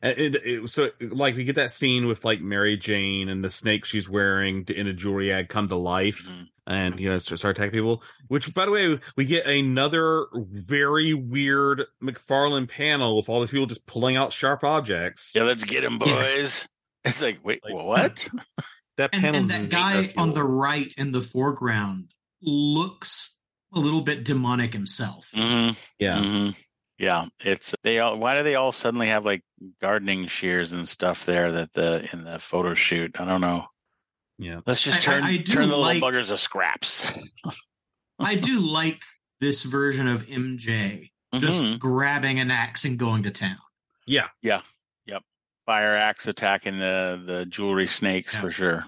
And It, it, so, like, we get that scene with like Mary Jane and the snake she's wearing in a jewelry ad come to life, Mhm. and you know start attacking people. Which, by the way, we get another very weird McFarlane panel with all these people just pulling out sharp objects. Yeah, let's get him, boys. Yes. *laughs* It's like, wait, Like- what? *laughs* That And, and that guy on the right in the foreground looks a little bit demonic himself. mm-hmm. yeah. hmm Yeah, it's they all. Why do they all suddenly have like gardening shears and stuff there that the in the photo shoot? I don't know. Yeah. Let's just I- I- turn I turn the like- little buggers to scraps. *laughs* I do like this version of MJ just Mhm. grabbing an axe and going to town. Yeah. Yeah, yep. Fire axe attacking the the jewelry snakes Yeah. for sure.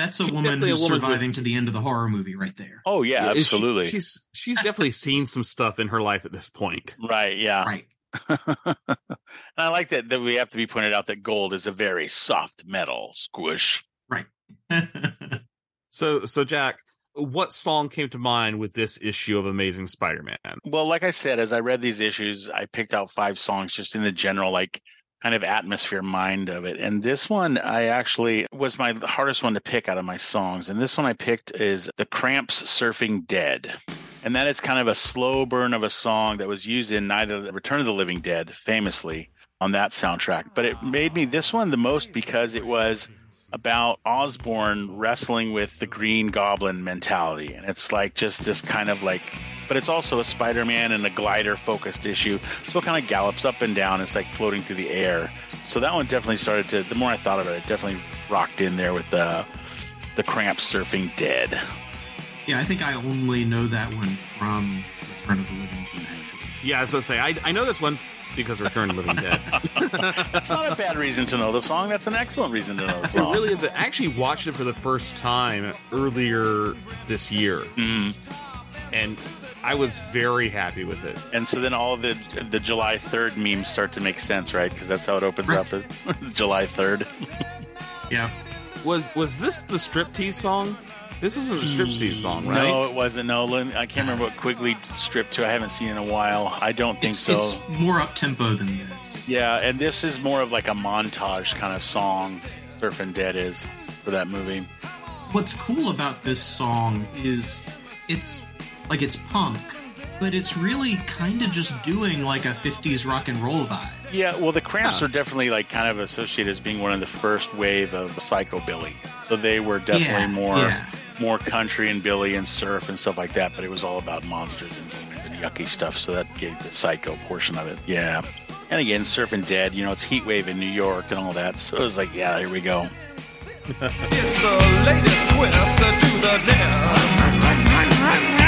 That's a She's woman definitely a who's woman surviving who's- to the end of the horror movie right there. Oh yeah, Yeah, she- absolutely. she's she's definitely seen some stuff in her life at this point. *laughs* right. Yeah. Right. *laughs* and I like that that we have to be pointed out that gold is a very soft metal squish. Right. *laughs* so so Jack, what song came to mind with this issue of Amazing Spider-Man? Well, like I said, as I read these issues, I picked out five songs just in the general, like kind of atmosphere mind of it. And this one, I actually was my hardest one to pick out of my songs. And this one I picked is The Cramps Surfing Dead. And that is kind of a slow burn of a song that was used in Night of the Return of the Living Dead, famously on that soundtrack. But it made me this one the most because it was about Osborn wrestling with the Green Goblin mentality. And it's like just this kind of like, but it's also a Spider Man and a glider focused issue. So it kind of gallops up and down. It's like floating through the air. So that one definitely started to, the more I thought about it, it definitely rocked in there with the, the Cramps Surfing Dead. yeah, I think I only know that one from Return of the Living Dead. Actually. Yeah, I was going to say I I know this one because Return of the Living Dead. *laughs* That's not a bad reason to know the song. That's an excellent reason to know the song. It really is. I actually watched it for the first time earlier this year, Mhm. and I was very happy with it. And so then all the the July 3rd memes start to make sense, right? Because that's how it opens Right. up. It's *laughs* July 3rd. Yeah. Was was this the striptease song? This wasn't a Strip striptease song, right? No, it wasn't. No, Lin- I can't remember what Quigley stripped to. I haven't seen in a while. I don't think It's, so. it's more up tempo than this. Yeah, and this is more of like a montage kind of song. Surfing Dead is for that movie. What's cool about this song is it's like it's punk, but it's really kind of just doing like a 50s rock and roll vibe. Yeah, well, the Cramps Yeah. are definitely like kind of associated as being one of the first wave of psychobilly. So they were definitely Yeah, more yeah. More country and billy and surf and stuff like that. But it was all about monsters and demons and yucky stuff. So that gave the psycho portion of it. Yeah, and again, Surfing Dead. You know, it's heat wave in New York and all that. So it was like, yeah, here we go. It's the latest twist to the death.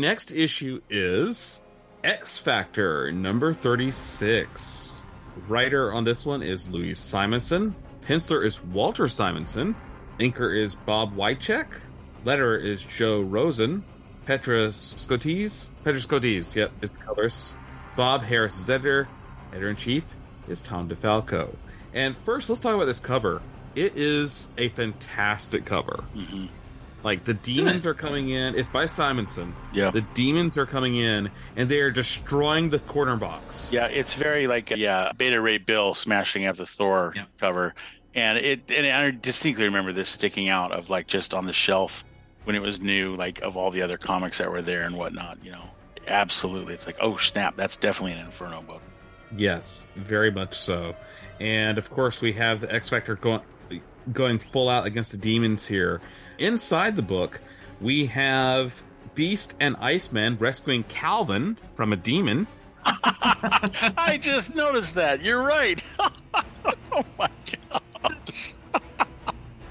Next issue is X Factor number 36. Writer on this one is Louise Simonson. Penciler is Walter Simonson. Inker is Bob Wiacek. Letter is Joe Rosen. Petra Scotese. Petra Scotese, yep, is the colors. Bob Harras is editor. Editor in chief is Tom DeFalco. And first, let's talk about this cover. It is a fantastic cover. Mhm. Like the demons are coming in. It's by Simonson. Yeah. The demons are coming in and they are destroying the corner box. Yeah, it's very like yeah, Beta Ray Bill smashing up the Thor Yep. cover, and it and I distinctly remember this sticking out of like just on the shelf when it was new, like of all the other comics that were there and whatnot. You know, absolutely, it's like oh snap, that's definitely an Inferno book. Yes, very much so. And of course, we have the X Factor going going full out against the demons here. Inside the book, we have Beast and Iceman rescuing Calvin from a demon. *laughs* I just noticed that. You're right. *laughs* oh my gosh.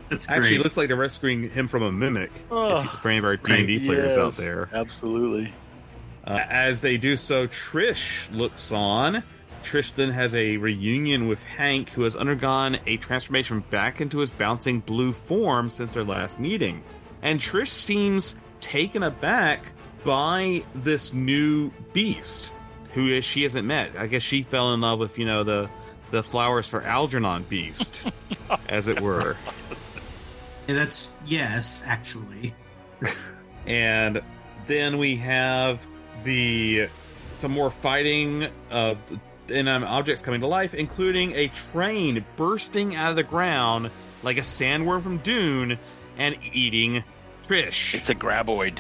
That's Actually, great. it looks like they're rescuing him from a mimic. Oh, if you- for any of our D and D players out there. Absolutely. Uh, as they do so, Trish looks on. Trish then has a reunion with Hank, who has undergone a transformation back into his bouncing blue form since their last meeting. And Trish seems taken aback by this new beast, who is, she hasn't met. I guess she fell in love with, you know, the the flowers for Algernon beast, *laughs* as it were. Yeah, that's yes, actually. and then we have the some more fighting of the, and um, objects coming to life, including a train bursting out of the ground like a sandworm from Dune and eating Trish. It's a graboid.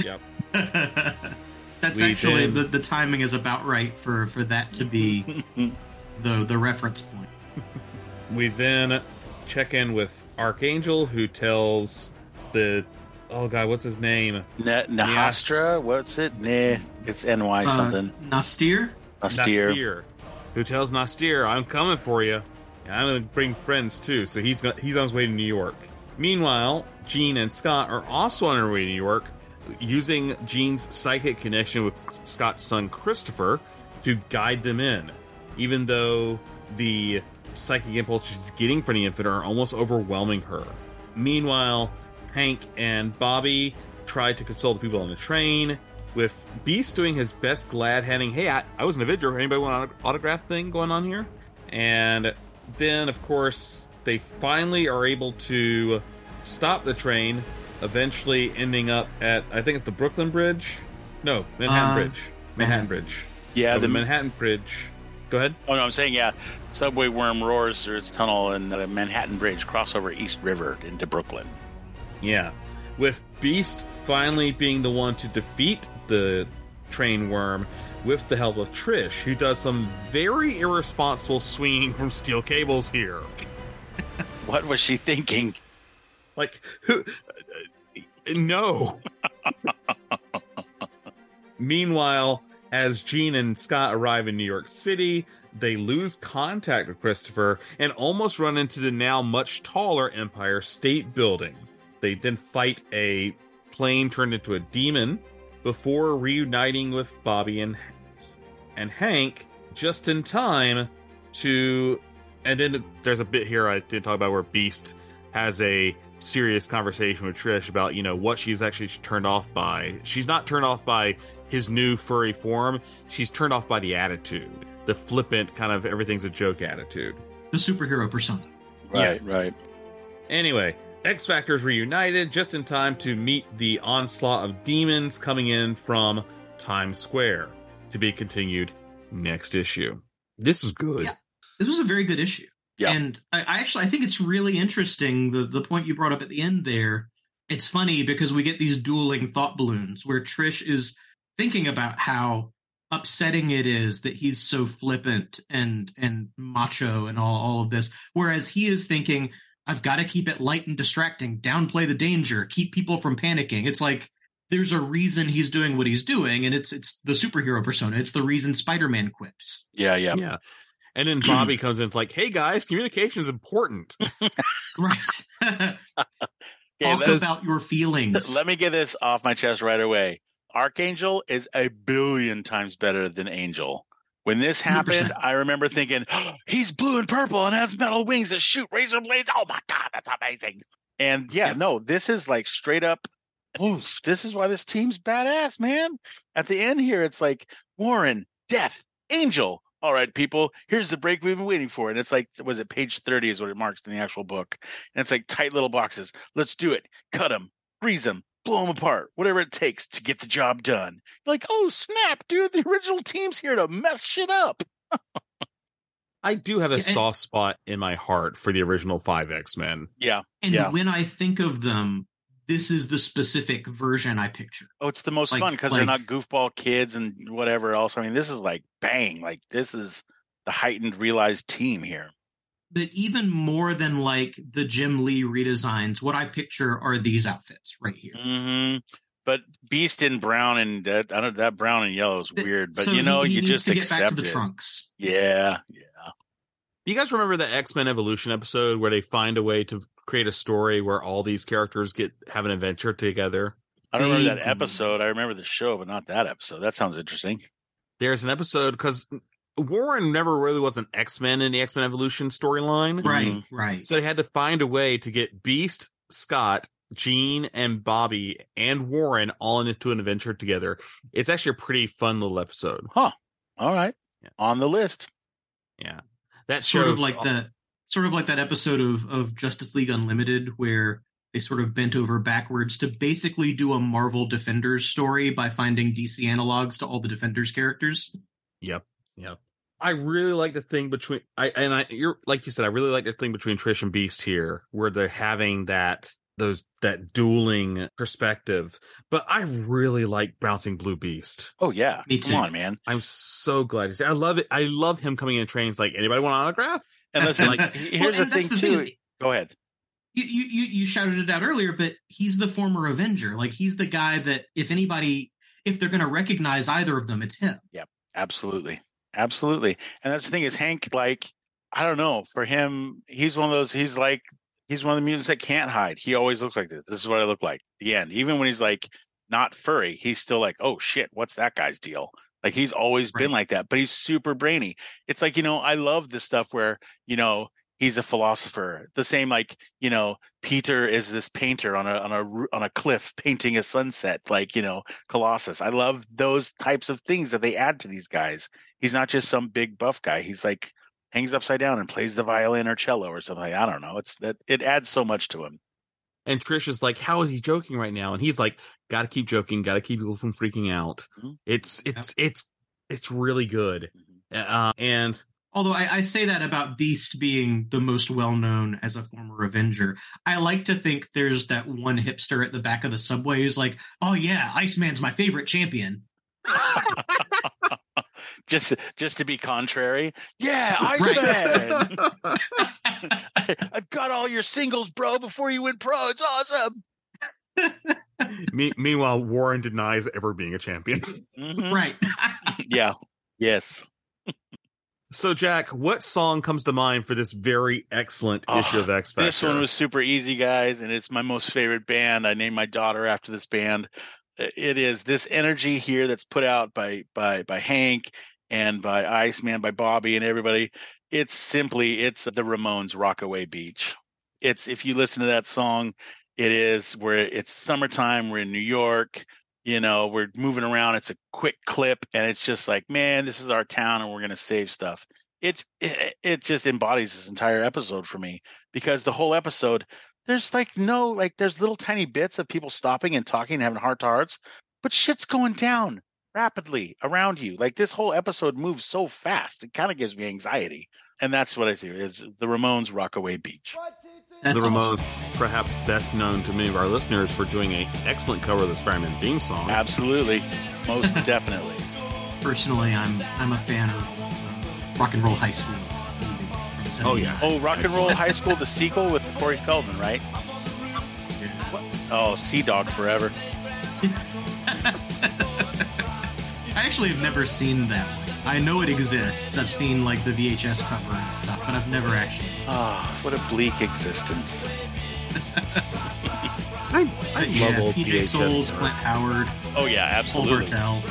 Yep. *laughs* That's We actually then- the, the timing is about right for for that to be *laughs* the the reference point. We then check in with Archangel, who tells the oh god, what's his name? Ne- Nahastra? What's it? Nah, it's NY Uh, something. Nastir? Nastir. Nastir, who tells Nastir, "I'm coming for you. And I'm going to bring friends too." So he's got, he's on his way to New York. Meanwhile, Jean and Scott are also on their way to New York, using Jean's psychic connection with Scott's son Christopher to guide them in. Even though the psychic impulse she's getting from the infant are almost overwhelming her. Meanwhile, Hank and Bobby try to console the people on the train, with Beast doing his best glad handing, hey, I, I was an Avenger. Anybody want an autograph thing going on here? And then, of course, they finally are able to stop the train, eventually ending up at, I think it's the Brooklyn Bridge? No, Manhattan Uh, Bridge. Manhattan Manhattan. Bridge. Yeah, So the the Manhattan Bridge. Go ahead. Oh no, I'm saying yeah. Subway worm roars through its tunnel and the Manhattan Bridge crossover East River into Brooklyn. Yeah. With Beast finally being the one to defeat the train worm with the help of Trish, who does some very irresponsible swinging from steel cables here. *laughs* What was she thinking? Like, who? no. *laughs* Meanwhile, as Jean and Scott arrive in New York City, they lose contact with Christopher and almost run into the now much taller Empire State Building. They then fight a plane turned into a demon before reuniting with Bobby and and Hank just in time to and then there's a bit here I did talk about where Beast has a serious conversation with Trish about, you know, what she's actually turned off by. She's not turned off by his new furry form. She's turned off by the attitude, the flippant kind of everything's a joke attitude. The superhero persona. Right, right. Anyway, X Factor's reunited just in time to meet the onslaught of demons coming in from Times Square to be continued next issue. This was good. Yeah. This was a very good issue. Yeah. And I, I actually I think it's really interesting the the point you brought up at the end there. It's funny because we get these dueling thought balloons where Trish is thinking about how upsetting it is that he's so flippant and and macho and all, all of this whereas he is thinking I've got to keep it light and distracting, downplay the danger, keep people from panicking. It's like there's a reason he's doing what he's doing and it's it's the superhero persona. It's the reason Spider-Man quips. Yeah, yeah. Yeah. And then Bobby *clears throat* comes in it's like, hey guys, communication is important. *laughs* Right. *laughs* Okay, also about your feelings. *laughs* Let me get this off my chest right away. Archangel is a billion times better than Angel. When this happened, 100%. I remember thinking, "Oh, *gasps* he's blue and purple and has metal wings that shoot razor blades. Oh my God, that's amazing. And yeah, Yeah. no, this is like straight up. Oof, this is why this team's badass, man. At the end here, it's like Warren, Death, Angel. All right, people, here's the break we've been waiting for. And it's like, was it page 30 is what it marks in the actual book. And it's like tight little boxes. Let's do it. Cut them, freeze them, blow them apart, whatever it takes to get the job done. You're like, oh, snap, dude, the original team's here to mess shit up. I do have a and- soft spot in my heart for the original five X Men. Yeah. and yeah. when I think of them, this is the specific version I picture. Oh, it's the most Like- fun because they're not goofball kids and whatever else. I mean, this is like bang, like this is the heightened realized team here. But even more than like the Jim Lee redesigns, what I picture are these outfits right here. hmm But Beast in brown and that, I don't that brown and yellow is weird. But So you know, he, he you just to get accept back to the it. trunks. Yeah, yeah. Do you guys remember the X Men Evolution episode where they find a way to create a story where all these characters get have an adventure together? I don't remember that episode. I remember the show, but not that episode. That sounds interesting. There's an episode because Warren never really was an X Men in the X Men Evolution storyline, Right, mm-hmm. right. So they had to find a way to get Beast, Scott, Jean, and Bobby and Warren all into an adventure together. It's actually a pretty fun little episode. Huh. All right. Yeah. On the list. Yeah, That's sort of like that sort of like that episode of of Justice League Unlimited where they sort of bent over backwards to basically do a Marvel Defenders story by finding DC analogs to all the Defenders characters. Yep, yep. I really like the thing between I and I you're like you said, I really like the thing between Trish and Beast here, where they're having that those that dueling perspective. But I really like bouncing Blue Beast. Oh yeah, Me come on, man. I'm so glad to see. I love it. I love him coming in trains. Like anybody want an autograph? And *laughs* listen, Well, like, here's and the that's thing the too. is Go ahead. you, you you you shouted it out earlier, but he's the former Avenger. Like he's the guy that if anybody, if they're going to recognize either of them, it's him. Yeah, absolutely. Absolutely. And that's the thing is Hank, like, I don't know, for him, he's one of those, he's like, he's one of the mutants that can't hide. He always looks like this. This is what I look like. The end. Even when he's like not furry, he's still like, oh shit, what's that guy's deal? Like he's always been like that, but he's super brainy. It's like, you know, I love this stuff where, you know, he's a philosopher. The same like, you know, Peter is this painter on a on a on a cliff painting a sunset like, you know, Colossus. I love those types of things that they add to these guys. He's not just some big buff guy. He's like hangs upside down and plays the violin or cello or something. I don't know. It's that it adds so much to him. And Trish is like, "How is he joking right now?" And he's like, "Got to keep joking. Got to keep people from freaking out." Mhm. It's it's it's it's really good. Uh, and Although I, I say that about Beast being the most well known as a former Avenger, I like to think there's that one hipster at the back of the subway who's like, "Oh yeah, Iceman's my favorite champion." *laughs* just just to be contrary. Yeah, *laughs* Right. Iceman. *laughs* I got all your singles, bro, before you went pro. It's awesome. me, meanwhile, Warren denies ever being a champion. Mhm. right. Yeah. Yes. So, Jack, what song comes to mind for this very excellent Oh, issue of X Factor? This one was super easy, guys, and it's my most favorite band. I named my daughter after this band. It is this energy here that's put out by by by Hank and by Iceman, by Bobby, and everybody. It's simply it's the Ramones Rockaway Beach. It's if you listen to that song, it is where it's summertime. We're in New York. You know, we're moving around. It's a quick clip, and it's just like, man, this is our town, and we're gonna save stuff. It it, it just embodies this entire episode for me because the whole episode there's like no like there's little tiny bits of people stopping and talking and having heart to hearts but shit's going down rapidly around you like this whole episode moves so fast it kind of gives me anxiety and that's what i do is the ramones rockaway beach That's the awesome. Ramones, perhaps best known to many of our listeners for doing an excellent cover of the Spider-Man theme song. absolutely most *laughs* definitely Personally, I'm I'm a fan of uh, Rock and Roll High School. movie Oh, yeah. oh rock and roll high *laughs* school the sequel with corey feldman right oh sea dog forever *laughs* I actually have never seen that. one. I know it exists. I've seen like the VHS cover and stuff, but I've never actually. Seen ah what a bleak existence *laughs* I, I it. love yeah, old PJ VHS Souls, stuff. Clint Howard, oh yeah Paul absolutely Bartel.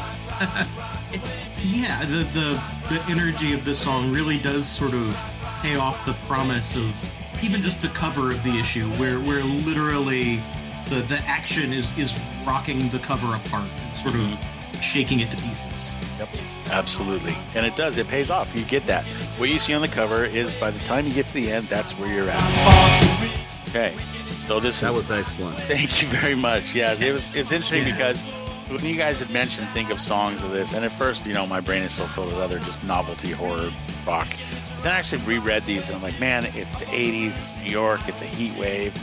yeah, the, the the energy of the song really does sort of pay off the promise of even just the cover of the issue, where where literally the the action is is rocking the cover apart, sort of shaking it to pieces. Yep, absolutely. And it does. It pays off. You get that. What you see on the cover is by the time you get to the end, that's where you're at. Okay. So this That is, was excellent. thank you very much. Yeah, it was it's interesting Yes. because when you guys had mentioned think of songs of this, and at first, you know, my brain is so filled with other just novelty horror rock. Then I actually reread these and I'm like, man, it's the 80s, it's New York, it's a heat wave.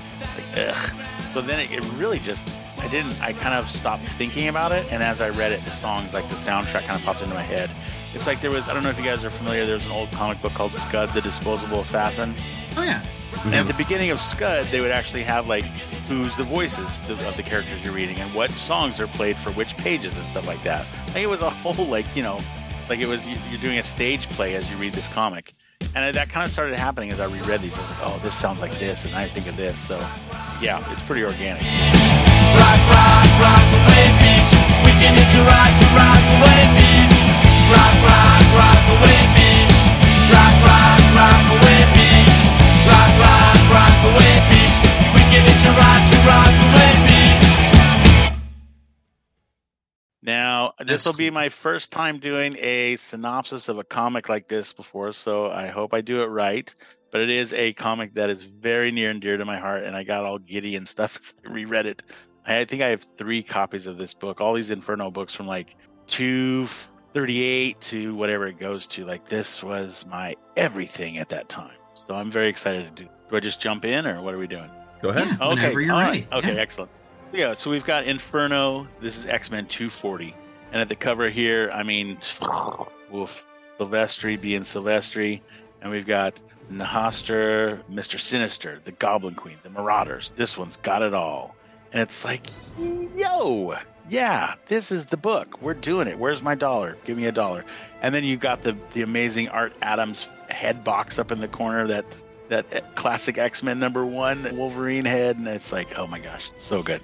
Like, ugh. So then it, it really just, I didn't, I kind of stopped thinking about it. And as I read it, the songs, like the soundtrack kind of popped into my head. It's like there was, I don't know if you guys are familiar, there was an old comic book called Scud the Disposable Assassin. Oh yeah, And at the beginning of Scud, they would actually have like who's the voices of the characters you're reading and what songs are played for which pages and stuff like that. Like it was a whole like you know, like it was you- you're doing a stage play as you read this comic, and that kind of started happening as I reread these. I was like, oh, this sounds like this, and I think of this. So yeah, it's pretty organic. Rock, rock, rock away beach. We can hit you right to rock away beach. Rock, rock, rock away beach. Rock, rock, rock away beach. Rock, rock, rock away beach. We can hit you right to rock away beach. Now, this will be my first time doing a synopsis of a comic like this before, so I hope I do it right. But it is a comic that is very near and dear to my heart, and I got all giddy and stuff *laughs* as I reread it. I think I have three copies of this book, all these Inferno books from like 238 to whatever it goes to. Like this was my everything at that time. So I'm very excited to do. Do I just jump in or what are we doing? Go ahead. Yeah, whenever you're all ready. right. Okay, Yeah. excellent. Yeah, so we've got Inferno. This is X Men 240. And at the cover here, I mean, *sighs* woof, Silvestri being Silvestri. And we've got Nahaster, Mr. Sinister, the Goblin Queen, the Marauders. This one's got it all. And it's like, yo, yeah, this is the book. We're doing it. Where's my dollar? Give me a dollar. And then you've got the the amazing Art Adams head box up in the corner that that classic X Men number one Wolverine head, and it's like, oh my gosh, it's so good.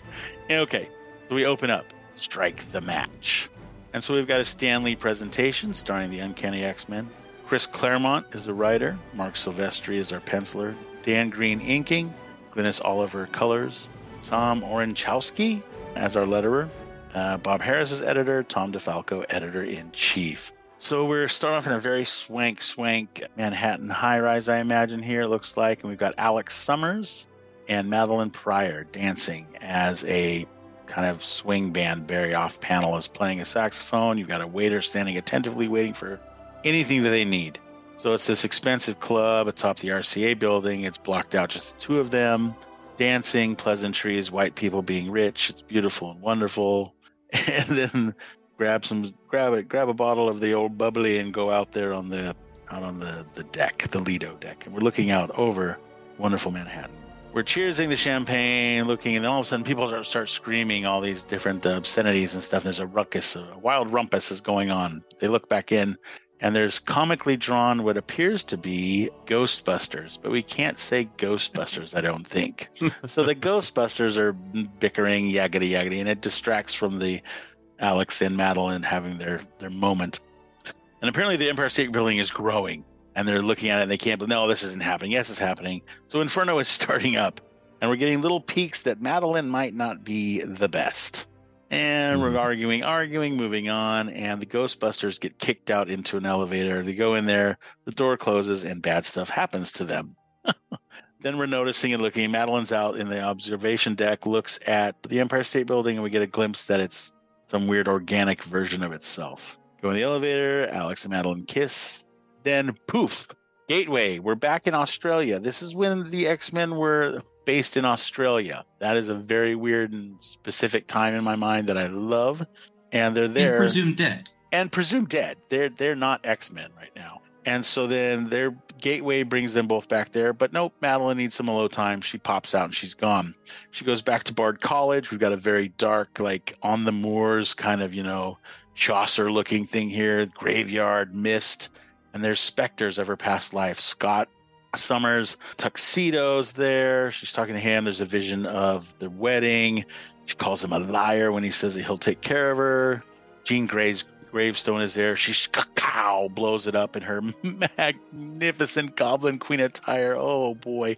Okay, so we open up, strike the match, and so we've got a Stan Lee presentation starring the Uncanny X Men. Chris Claremont is the writer, Marc Silvestri is our penciler, Dan Green inking, Glynis Oliver colors, Tom Orzechowski as our letterer, uh, Bob Harras is editor, Tom DeFalco editor in chief. So we're starting off in a very swank, swank Manhattan high rise, I imagine here looks like, and we've got Alex Summers and Madelyne Pryor dancing as a kind of swing band, very off panel is playing a saxophone. You've got a waiter standing attentively waiting for anything that they need. So it's this expensive club atop the RCA building. It's blocked out just the two of them, dancing, pleasantries, white people being rich. It's beautiful and wonderful. *laughs* And then grab some grab it grab a bottle of the old bubbly and go out there on the out on the the deck the lido deck and we're looking out over wonderful manhattan we're cheersing the champagne looking and then all of a sudden people start, screaming all these different obscenities and stuff there's a ruckus a wild rumpus is going on they look back in and there's comically drawn what appears to be ghostbusters but we can't say ghostbusters i don't think *laughs* so the ghostbusters are bickering yaggity yaggity and it distracts from the Alex and Madelyne having their their moment. And apparently, the Empire State Building is growing, and they're looking at it and they can't. But no, this isn't happening. Yes, it's happening. So Inferno is *laughs* starting up, and we're getting little peaks that Madelyne might not be the best. And we're mm-hmm. arguing, arguing, moving on, and the Ghostbusters get kicked out into an elevator. They go in there, the door closes, and bad stuff happens to them. *laughs* then we're noticing and looking. Madelyne's out in the observation deck, looks at the Empire State Building, and we get a glimpse that it's some weird organic version of itself. Go in the elevator, Alex and Madelyne kiss, then poof, Gateway. We're back in Australia. This is when the X Men were based in Australia. That is a very weird and specific time in my mind that I love. And they're there. And presumed dead. and presumed dead. They're they're not X Men right now. And so then their gateway brings them both back there. But nope, Madelyne needs some alone time. She pops out and she's gone. She goes back to Bard College. We've got a very dark, like on the moors kind of, you know, Chaucer looking thing here, graveyard, mist, and there's specters of her past life. Scott Summers tuxedos there. She's talking to him. There's a vision of the wedding. She calls him a liar when he says that he'll take care of her. Jean Grey's gravestone is there. She cow blows it up in her *laughs* magnificent Goblin Queen attire. Oh boy.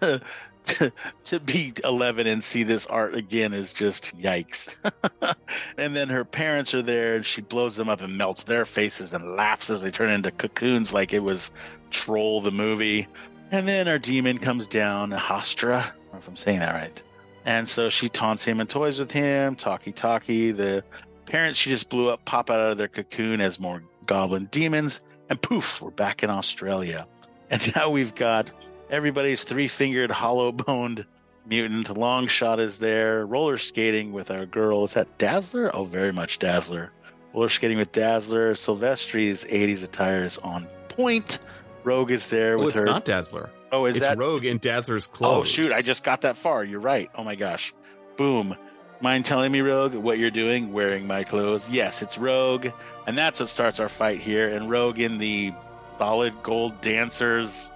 *laughs* *laughs* to, to be 11 and see this art again is just yikes. *laughs* and then her parents are there and she blows them up and melts their faces and laughs as they turn into cocoons like it was Troll the movie. And then our demon comes down, Hastra. If I'm saying that right. And so she taunts him and toys with him, talkie talkie. The parents she just blew up pop out of their cocoon as more goblin demons. And poof, we're back in Australia. And now we've got everybody's three fingered, hollow boned *laughs* mutant. Longshot is there. Roller skating with our girl. Is that Dazzler? Oh, very much Dazzler. Roller skating with Dazzler. Silvestri's 80s attire is on point. Rogue is there Oh, with it's her. It's not Dazzler. Oh, is it's that Rogue in Dazzler's clothes? Oh shoot! I just got that far. You're right. Oh my gosh. Boom. Mind telling me, Rogue, what you're doing? Wearing my clothes? Yes, it's Rogue, and that's what starts our fight here. And Rogue in the solid gold dancers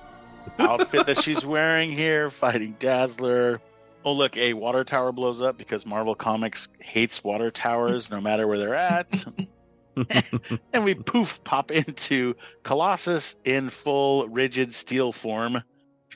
outfit that she's wearing here, fighting Dazzler. Oh look, a water tower blows up because Marvel Comics hates water towers, no matter where they're at. *laughs* and we poof pop into Colossus in full rigid steel form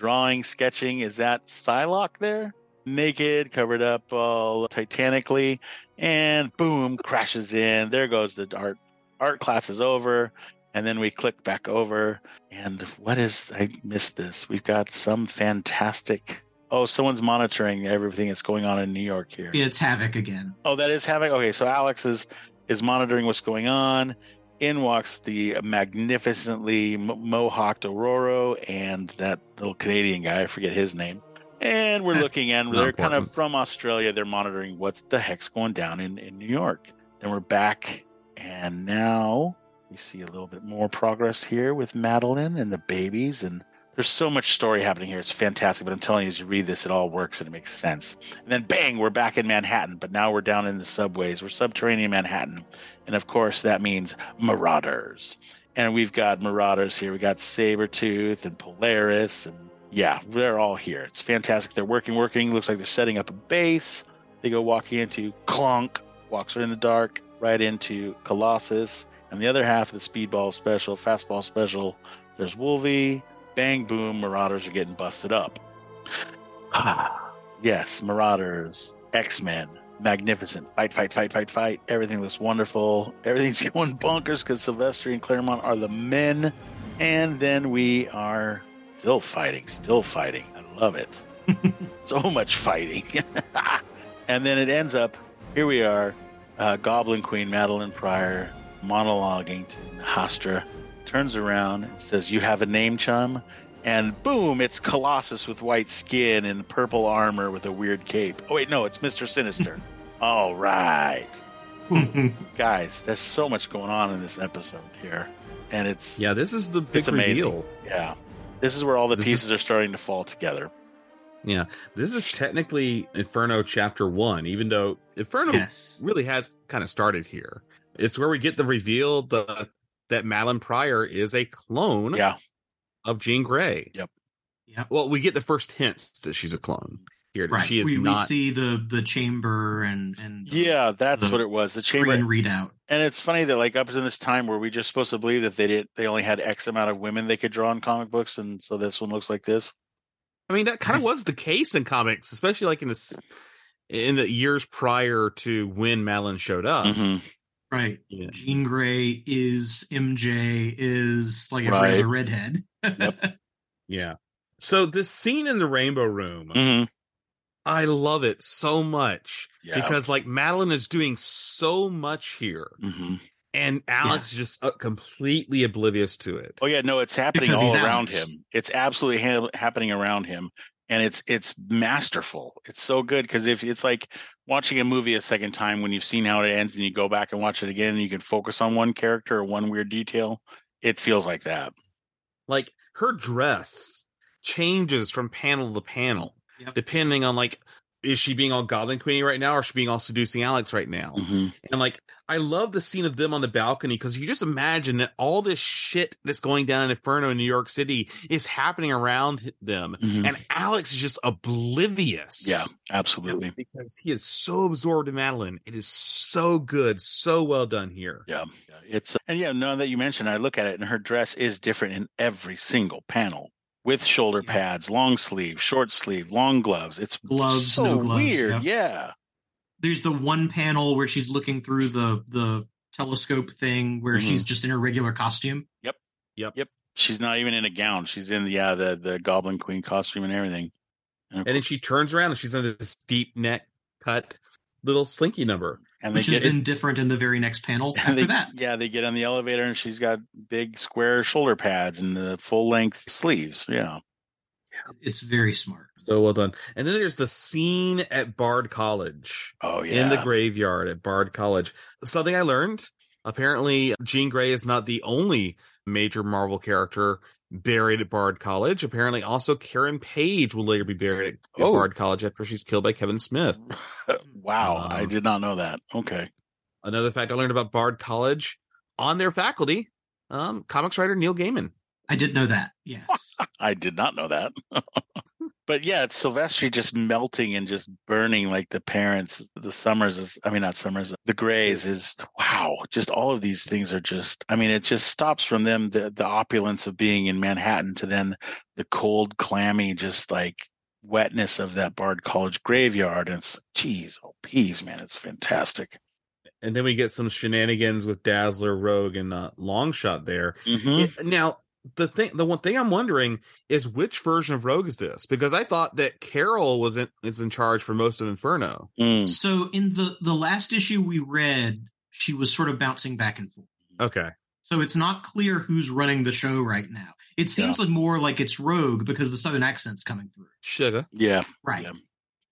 drawing, sketching. Is that Psylocke there? Naked, covered up all titanically, and boom, crashes in. There goes the art. Art class is over, and then we click back over. And what is? I missed this. We've got some fantastic. Oh, someone's monitoring everything that's going on in New York here. It's Havoc again. Oh, that is Havoc. Okay, so Alex is is monitoring what's going on, in walks the magnificently mohawked Aurora and that little Canadian guy. I forget his name. And we're looking, and they're kind of from Australia. They're monitoring what's the heck's going down in, in New York. Then we're back, and now we see a little bit more progress here with Madelyne and the babies. And there's so much story happening here. It's fantastic. But I'm telling you, as you read this, it all works and it makes sense. And then bang, we're back in Manhattan, but now we're down in the subways. We're subterranean Manhattan. And of course, that means marauders. And we've got marauders here. We got Sabretooth and Polaris. And yeah, they're all here. It's fantastic. They're working, working. Looks like they're setting up a base. They go walking into Clunk, walks her in the dark, right into Colossus. And the other half of the speedball special, fastball special, there's Wolvie. Bang, boom, marauders are getting busted up. *sighs* yes, marauders, X Men, magnificent. Fight, fight, fight, fight, fight. Everything looks wonderful. Everything's *laughs* going bonkers because Sylvester and Claremont are the men. And then we are still fighting, still fighting. I love it. *laughs* so much fighting. *laughs* and then it ends up here we are, uh, Goblin Queen Madelyne Pryor monologuing to Hastra, turns around and says, You have a name, chum? And boom, it's Colossus with white skin and purple armor with a weird cape. Oh, wait, no, it's Mr. Sinister. *laughs* All right. Hmm. *laughs* Guys, there's so much going on in this episode here. And it's Yeah, this is the big it's amazing. reveal. Yeah. This is where all the This pieces is- are starting to fall together. Yeah, this is technically Inferno Chapter One, even though Inferno Yes. really has kind of started here. It's where we get the reveal the, that Madelyne Pryor is a clone Yeah. of Jean Grey. Yep. Yep. Well, we get the first hints that she's a clone here. Right. She is we, we see the the chamber and and the Yeah, that's the what it was. The screen chamber readout. And it's funny that like up to this time where we just supposed to believe that they did they only had X amount of women they could draw in comic books, and so this one looks like this. I mean, that kind of was the case in comics, especially like in this in the years prior to when Madelyne showed up. Mhm. Right. Yeah. Jean Grey is MJ is like every Right. other redhead. *laughs* Yeah. So this scene in the Rainbow Room, Mhm. I love it so much Yeah. because like Madelyne is doing so much here, Mhm. and Alex is just uh, completely oblivious to it. Oh yeah, no, it's happening Because all around Alex. him. It's absolutely ha- happening around him, and it's it's masterful. It's so good because if it's like watching a movie a second time when you've seen how it ends and you go back and watch it again and you can focus on one character or one weird detail, it feels like that. Like her dress changes from panel to panel Yep. depending on like is she being all Goblin Queenie right now or is she being all seducing Alex right now? Mhm. And like, I love the scene of them on the balcony because you just imagine that all this shit that's going down in Inferno in New York City is happening around them. Mhm. And Alex is just oblivious. Yeah, absolutely. Because he is so absorbed in Madelyne. It is so good, so well done here. Yeah, yeah, it's and yeah. Now that you mentioned, I look at it, and her dress is different in every single panel, with shoulder pads, long sleeve, short sleeve, long gloves. It's Gloves, so no gloves, weird. yep. Yeah, There's the one panel where she's looking through the the telescope thing where Mhm. she's just in her regular costume. Yep. Yep. Yep. She's not even in a gown. She's in the yeah the the Goblin Queen costume and everything. And, of And then she turns around and she's in this deep neck cut little slinky number. And they Which is get then it's- different in the very next panel *laughs* after they, that. yeah they get on the elevator and she's got big square shoulder pads and the full length sleeves. Yeah, It's very smart. So well done. And then there's the scene at Bard College. oh yeah, in the graveyard at Bard College. Something I learned apparently, Jean Grey is not the only major Marvel character buried at Bard College. Apparently, also Karen Page will later be buried at Oh. Bard College after she's killed by Kevin Smith. *laughs* wow, I Um, did not know that. Okay, Another fact I learned about Bard College on their faculty, um, comics writer Neil Gaiman. I did know that. Yes. *laughs* I did not know that. *laughs* but yeah, it's Sylvester just melting and just burning like the parents. The Summers is, I mean, not Summers, the Grays is, wow, just all of these things are just, I mean, it just stops from them, the, the opulence of being in Manhattan to then the cold, clammy, just like wetness of that Bard College graveyard. And it's, geez, oh, peas, man, it's fantastic. And then we get some shenanigans with Dazzler, Rogue, and uh, Longshot there. Mhm. Now the thing the one thing i'm wondering is which version of rogue is this because i thought that carol was in is in charge for most of inferno Mm. So in the the last issue we read, she was sort of bouncing back and forth. okay So it's not clear who's running the show right now. It seems like more like it's Rogue because the southern accent's coming through. Sugar. Yeah. Right. Yeah.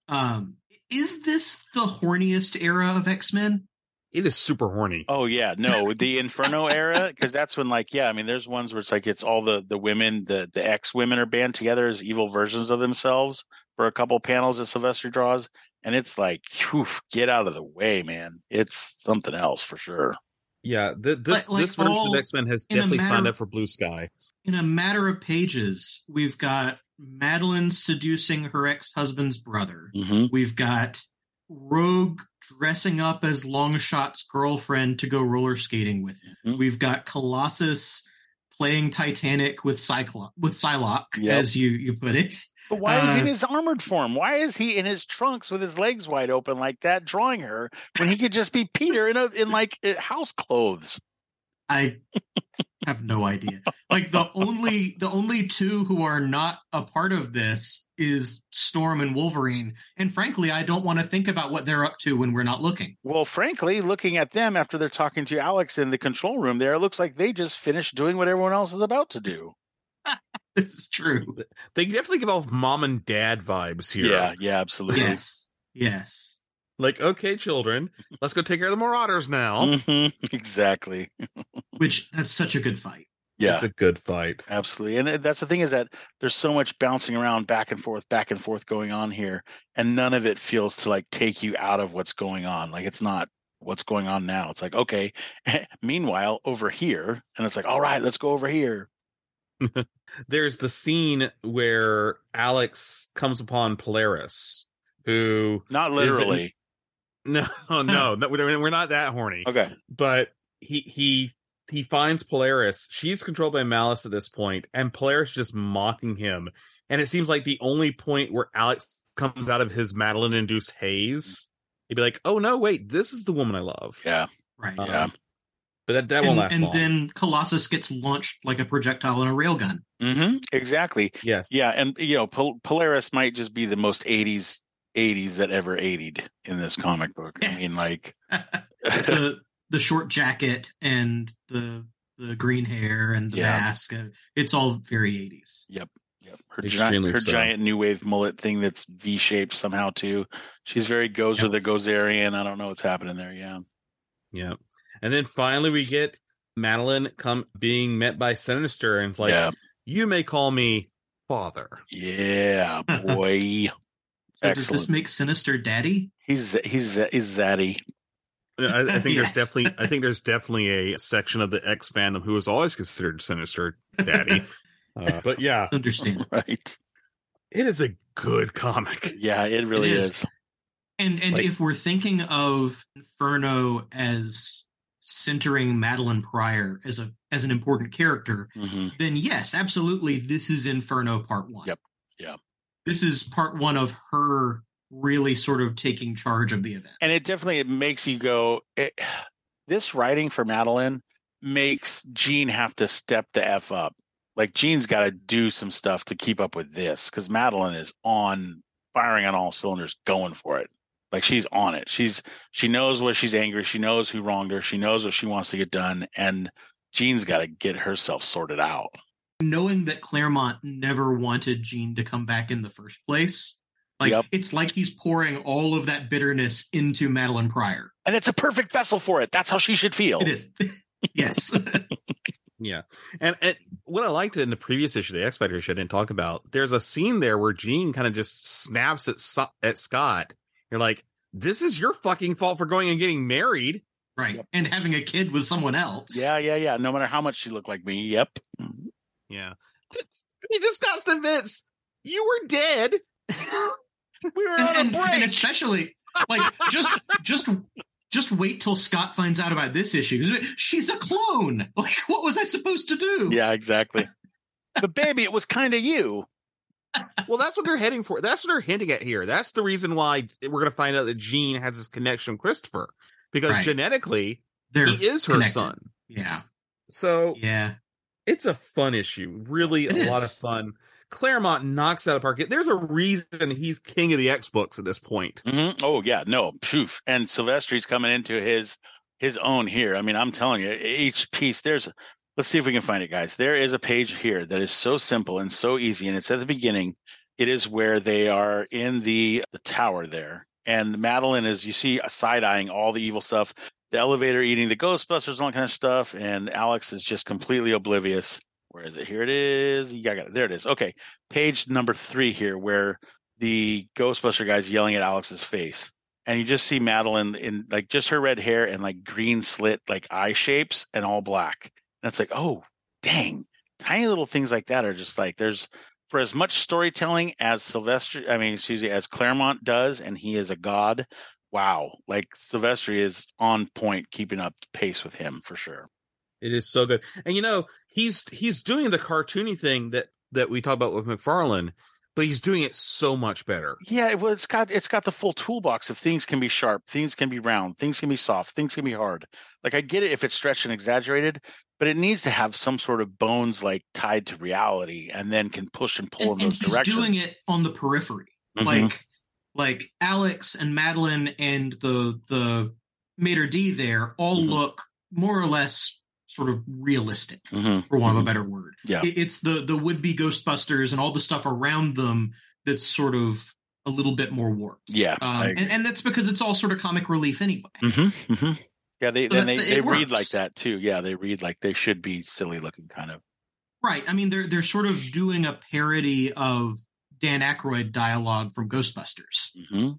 Um, is this the horniest era of X Men? It is super horny. Oh yeah, no, the Inferno era, because that's when like yeah, I mean, there's ones where it's like it's all the the women, the the ex women are band together as evil versions of themselves for a couple panels that Sylvester draws, and it's like, whew, get out of the way, man. It's something else for sure. Yeah, th- this Like- like this version all of X Men has definitely signed matter- up for Blue Sky. In a matter of pages, we've got Madelyne seducing her ex husband's brother. Mm-hmm. We've got Rogue dressing up as Longshot's girlfriend to go roller skating with him. Mhm. We've got Colossus playing Titanic with Cyclops with Psylocke, Yep. as you you put it. But why is he Uh, in his armored form? Why is he in his trunks with his legs wide open like that, drawing her when he could just be Peter in a in like uh, house clothes? I have no idea. Like the only the only two who are not a part of this is Storm and Wolverine, and frankly, I don't want to think about what they're up to when we're not looking. Well, frankly, looking at them after they're talking to Alex in the control room, there it looks like they just finished doing what everyone else is about to do. *laughs* This is true. They definitely give off mom and dad vibes here. Yeah, yeah, absolutely. Yes, yes. Like, okay, children, let's go take care of the Marauders now. Mhm, *laughs* exactly. *laughs* Which that's such a good fight. Yeah, It's a good fight. absolutely. And uh, that's the thing is that there's so much bouncing around back and forth, back and forth going on here, and none of it feels to like take you out of what's going on. Like it's not what's going on now. It's like, okay, *laughs* meanwhile, over here, and it's like, all right, let's go over here. There's the scene where Alex comes upon Polaris, who Not literally. No, *laughs* no, no we're we're not that horny. Okay. but he he he finds Polaris. She's controlled by Malice at this point, and Polaris just mocking him. And it seems like the only point where Alex comes out of his Madelyne induced haze, he'd be like, "Oh no, wait, this is the woman I love." Yeah. Right. Um, Yeah. but that that and won't last and long. then Colossus gets launched like a projectile in a railgun. hmm Exactly. yes, Yeah, and you know, Pol- Polaris might just be the most '80s '80s that ever '80'd in this comic book. I mean, like, *laughs* *laughs* the the short jacket and the the green hair and the Yeah. mask. uh, It's all very 80s. yep, her Extremely giant, her so. giant new wave mullet thing that's V-shaped somehow too. She's very goes with the Gozerian. I don't know what's happening there. Yeah, yeah. And then finally, we get Madelyne come being met by Sinister, and like, yeah, "You may call me father." yeah, *laughs* boy. So does this make Sinister Daddy? he's he's he's zaddy. I, I think Yes. there's definitely I think there's definitely a section of the X fandom who is always considered Sinister Daddy. *laughs* uh, but yeah, It's understandable. Right. it is a good comic. Yeah, it really It is. is. And and Like- if we're thinking of Inferno as centering Madelyne Pryor as a as an important character, hmm then yes, absolutely, this is Inferno Part One. Yep. Yeah. This is Part One of her really sort of taking charge of the event. and it definitely it makes you go it, this writing for Madelyne makes Jean have to step the f up. Like Jean's got to do some stuff to keep up with this because Madelyne is on firing on all cylinders going for it. Like she's on it. She's she knows what she's angry. She knows who wronged her. She knows what she wants to get done. And Jean's got to get herself sorted out knowing that Claremont never wanted Jean to come back in the first place, like Yep. it's like he's pouring all of that bitterness into Madelyne Pryor. and it's a perfect vessel for it that's how she should feel It is. *laughs* yes. *laughs* Yeah, and, and what I liked in the previous issue, the X Factor issue, I didn't talk about. There's a scene there where Jean kind of just snaps at at Scott. You're like, "This is your fucking fault for going and getting married." right. And having a kid with someone else. yeah yeah yeah no matter how much she looked like me yep mm-hmm. Yeah, *laughs* he just got to Vince. You were dead. *laughs* we were And, on a break and especially like just *laughs* just just wait till Scott finds out about this issue. She's a clone. Like what was I supposed to do? Yeah, exactly. but baby, it was kind of you. Well, that's what they're heading for. That's what they're hinting at here. That's the reason why we're going to find out that Jean has this connection with Christopher because Right. genetically They're he is her connected. son. Yeah. So Yeah. It's a fun issue. Really, It a lot of fun. Claremont knocks out of the park. There's a reason he's king of the X books at this point. hmm Oh yeah, no, poof. And Silvestri's coming into his his own here. I mean, I'm telling you, each piece there's. Let's see if we can find it, guys. There is a page here that is so simple and so easy, and it's at the beginning. It is where they are in the the tower there, and Madelyne is you see side eyeing all the evil stuff. The elevator eating the Ghostbusters and all kind of stuff, and Alex is just completely oblivious. Where is it? Here it is. Yeah, I got it. There it is. Okay, page number three here, where the Ghostbuster guy's yelling at Alex's face and you just see Madelyne in like just her red hair and like green slit like eye shapes and all black. And it's like, oh, dang, tiny little things like that are just like there's for as much storytelling as Sylvester, I mean, excuse me, as Claremont does, and he is a god. Wow, like Sylvester is on point, keeping up pace with him for sure. It is so good, and you know he's he's doing the cartoony thing that that we talked about with McFarlane, but he's doing it so much better. Yeah, well, it's got it's got the full toolbox of things can be sharp, things can be round, things can be soft, things can be hard. Like I get it if it's stretched and exaggerated, but it needs to have some sort of bones like tied to reality, and then can push and pull and, in and those he's directions. doing it on the periphery, Mhm. like like Alex and Madelyne and the the Mater D there all Mhm. look more or less sort of realistic, Mhm. for want of a better word. Yeah. It- it's the the would be Ghostbusters and all the stuff around them that's sort of a little bit more warped. Yeah, um, and, and that's because it's all sort of comic relief anyway. Mm-hmm, mm-hmm. Yeah, they So then that- they, that they read like that too. Yeah, they read like they should be silly looking kind of. Right. I mean, they're they're sort of doing a parody of Dan Aykroyd dialogue from Ghostbusters. Mm-hmm.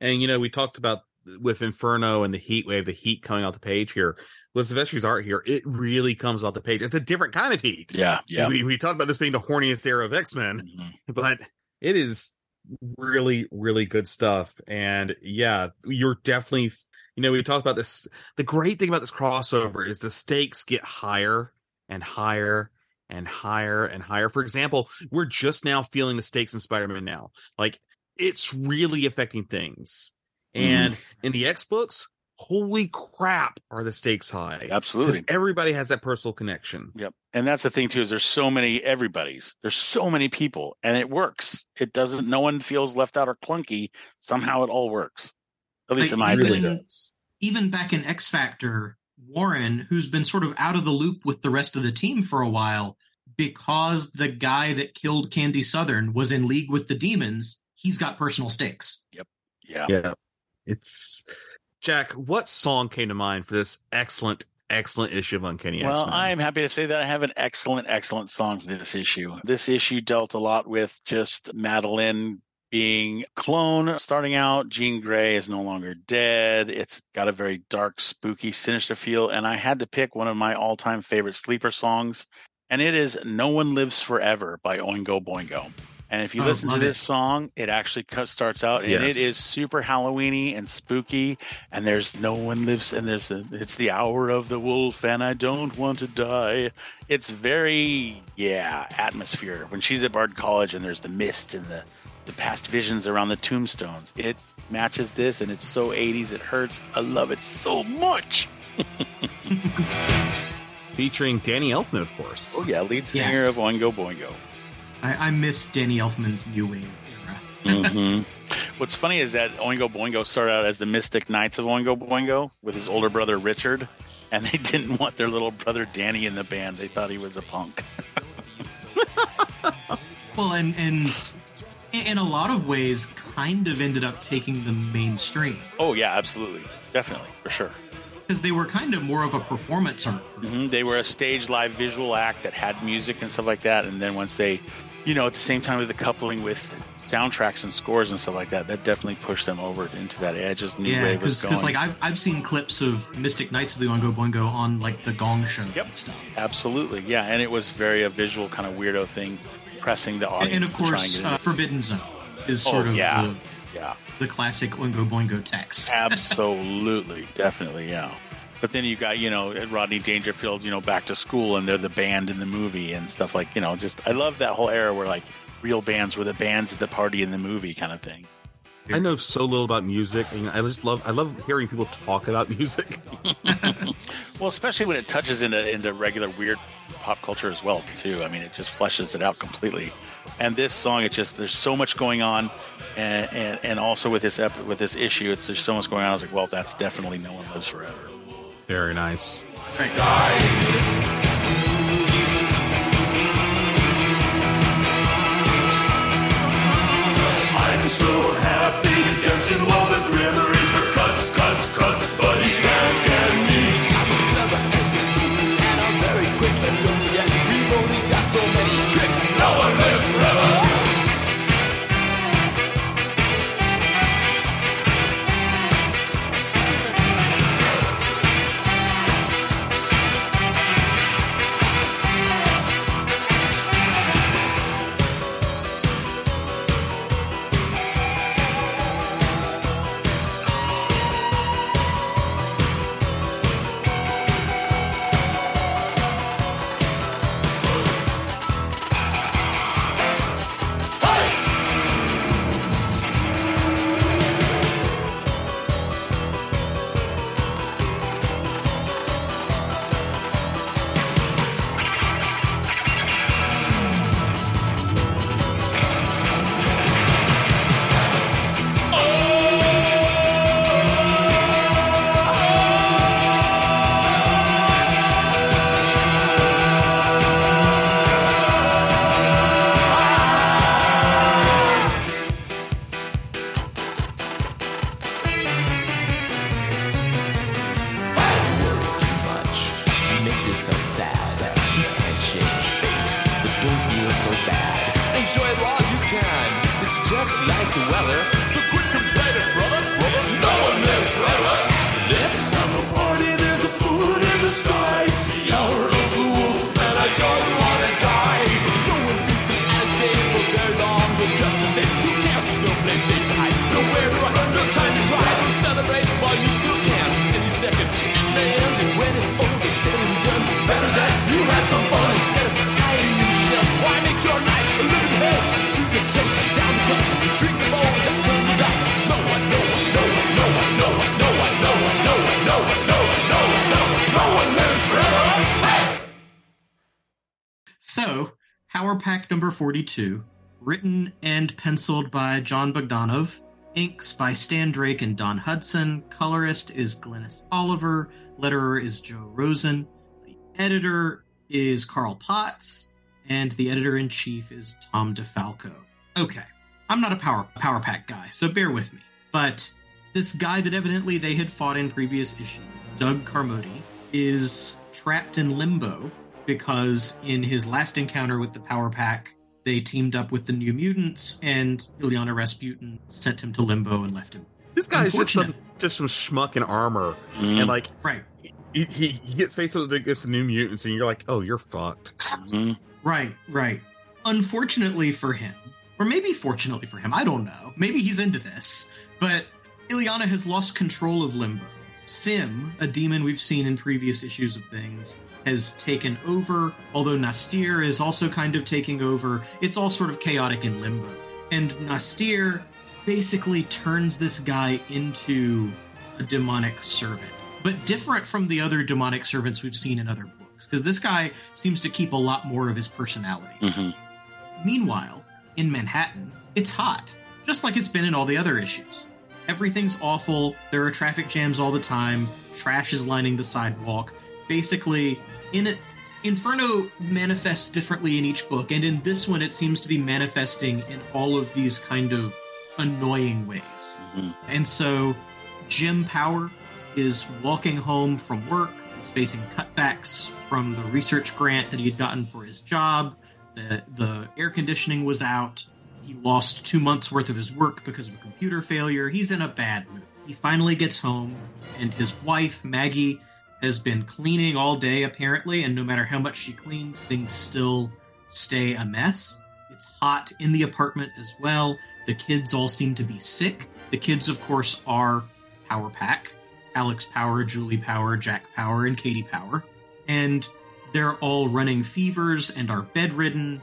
And you know, we talked about with Inferno and the heat wave, the heat coming out the page here. With Sylvester's art here, it really comes off the page. It's a different kind of heat. Yeah, yeah. We, we talked about this being the horniest era of X Men, Mhm. but it is really, really good stuff. And yeah, you're definitely, you know, we talked about this. The great thing about this crossover is the stakes get higher and higher and higher and higher. For example, we're just now feeling the stakes in Spider Man now. Like it's really affecting things. Mm-hmm. And in the X books, holy crap, are the stakes high? Absolutely. Because everybody has that personal connection. Yep. And that's the thing too is there's so many everybody's. There's so many people and it works. It doesn't no one feels left out or clunky. Somehow it all works. At least Like, in my even- opinion. Even back in X Factor, Warren, who's been sort of out of the loop with the rest of the team for a while, because the guy that killed Candy Southern was in league with the demons, he's got personal stakes. Yep. Yeah. Yeah. It's Jack, what song came to mind for this excellent, excellent issue of Uncanny Well, X-Men? I'm happy to say that I have an excellent, excellent song for this issue. This issue dealt a lot with just Madelyne being clone starting out. Jean Grey is no longer dead. It's got a very dark, spooky, sinister feel. And I had to pick one of my all time favorite sleeper songs, and it is No One Lives Forever by Oingo Boingo. And if you Oh, listen to this it. song, it actually cut, starts out and it Yes. is super Halloweeny and spooky. And there's no one lives, and there's a, it's the hour of the wolf, and I don't want to die. It's very yeah atmosphere when she's at Bard College and there's the mist and the the past visions around the tombstones. It matches this, and it's so 80s it hurts. I love it so much. *laughs* Featuring Danny Elfman, of course. Oh yeah, lead singer Yes. of Oingo Boingo. I, I miss Danny Elfman's New Wave era. hmm *laughs* What's funny is that Oingo Boingo started out as the Mystic Knights of Oingo Boingo with his older brother Richard, and they *laughs* didn't want their little brother Danny in the band. They thought he was a punk. Well, and and in a lot of ways, kind of ended up taking the mainstream Oh yeah, absolutely, definitely, for sure. because they were kind of more of a performance art. group. hmm They were a stage live visual act that had music and stuff like that, and then once they, you know, at the same time with the coupling with soundtracks and scores and stuff like that, that definitely pushed them over into that edge as new Yeah, wave was because going. like I've I've seen clips of Mystic Knights of the Oingo Boingo on like the Gong Show Yep. and stuff. Absolutely, yeah, and it was very a visual kind of weirdo thing, pressing the And, audience. and of to try and course, uh, Forbidden Zone is Oh, sort of yeah. the, yeah, the classic Oingo Boingo text. *laughs* absolutely, definitely, yeah. But then you got you know Rodney Dangerfield, you know, back to school, and they're the band in the movie and stuff like you know. Just I love that whole era where like real bands were the bands at the party in the movie kind of thing. I know so little about music, and I just love I love hearing people talk about *laughs* music. *laughs* Well, especially when it touches into into regular weird pop culture as well too. I mean, it just fleshes it out completely. And this song, it just there's so much going on, and and, and also with this ep- with this issue, it's there's so much going on. I was like, well, that's definitely no one lives forever. Very nice. So happy. Dancing while the grim reaper cuts, cuts, cuts, but Power Pack number 42, written and penciled by Jon Bogdanove, inks by Stan Drake and Don Hudson, colorist is Glynis Oliver, letterer is Joe Rosen, the editor is Carl Potts, and the editor in chief is Tom DeFalco. Okay, I'm not a Power Power Pack guy, so bear with me. But this guy that evidently they had fought in previous issues, Doug Carmody, is trapped in limbo because in his last encounter with the Power Pack, they teamed up with the New Mutants, and Illyana Rasputin sent him to limbo and left him. This guy is just some Unfortunate. just some schmuck in armor, Mm. and like Right. he, he, he gets faced with this new mutants, and you're like, oh, you're fucked. Mhm. Right, right. Unfortunately for him, or maybe fortunately for him, I don't know. Maybe he's into this, but Illyana has lost control of Limbo. S'ym, a demon we've seen in previous issues of things, has taken over, although N'astirh is also kind of taking over. It's all sort of chaotic and Limbo. And N'astirh basically turns this guy into a demonic servant, but different from the other demonic servants we've seen in other books, because this guy seems to keep a lot more of his personality. Mhm. Meanwhile, in Manhattan, it's hot, just like it's been in all the other issues. Everything's awful, there are traffic jams all the time, trash is lining the sidewalk. Basically, in it, Inferno manifests differently in each book, and in this one, it seems to be manifesting in all of these kind of annoying ways. Mhm. And so, Jim Power is walking home from work. He's facing cutbacks from the research grant that he had gotten for his job. The, the air conditioning was out. He lost two months worth of his work because of a computer failure. He's in a bad mood. He finally gets home, and his wife, Maggie, has been cleaning all day apparently, and no matter how much she cleans, things still stay a mess. It's hot in the apartment as well. The kids all seem to be sick. The kids, of course, are Power Pack Alex Power, Julie Power, Jack Power, and Katie Power. And they're all running fevers and are bedridden.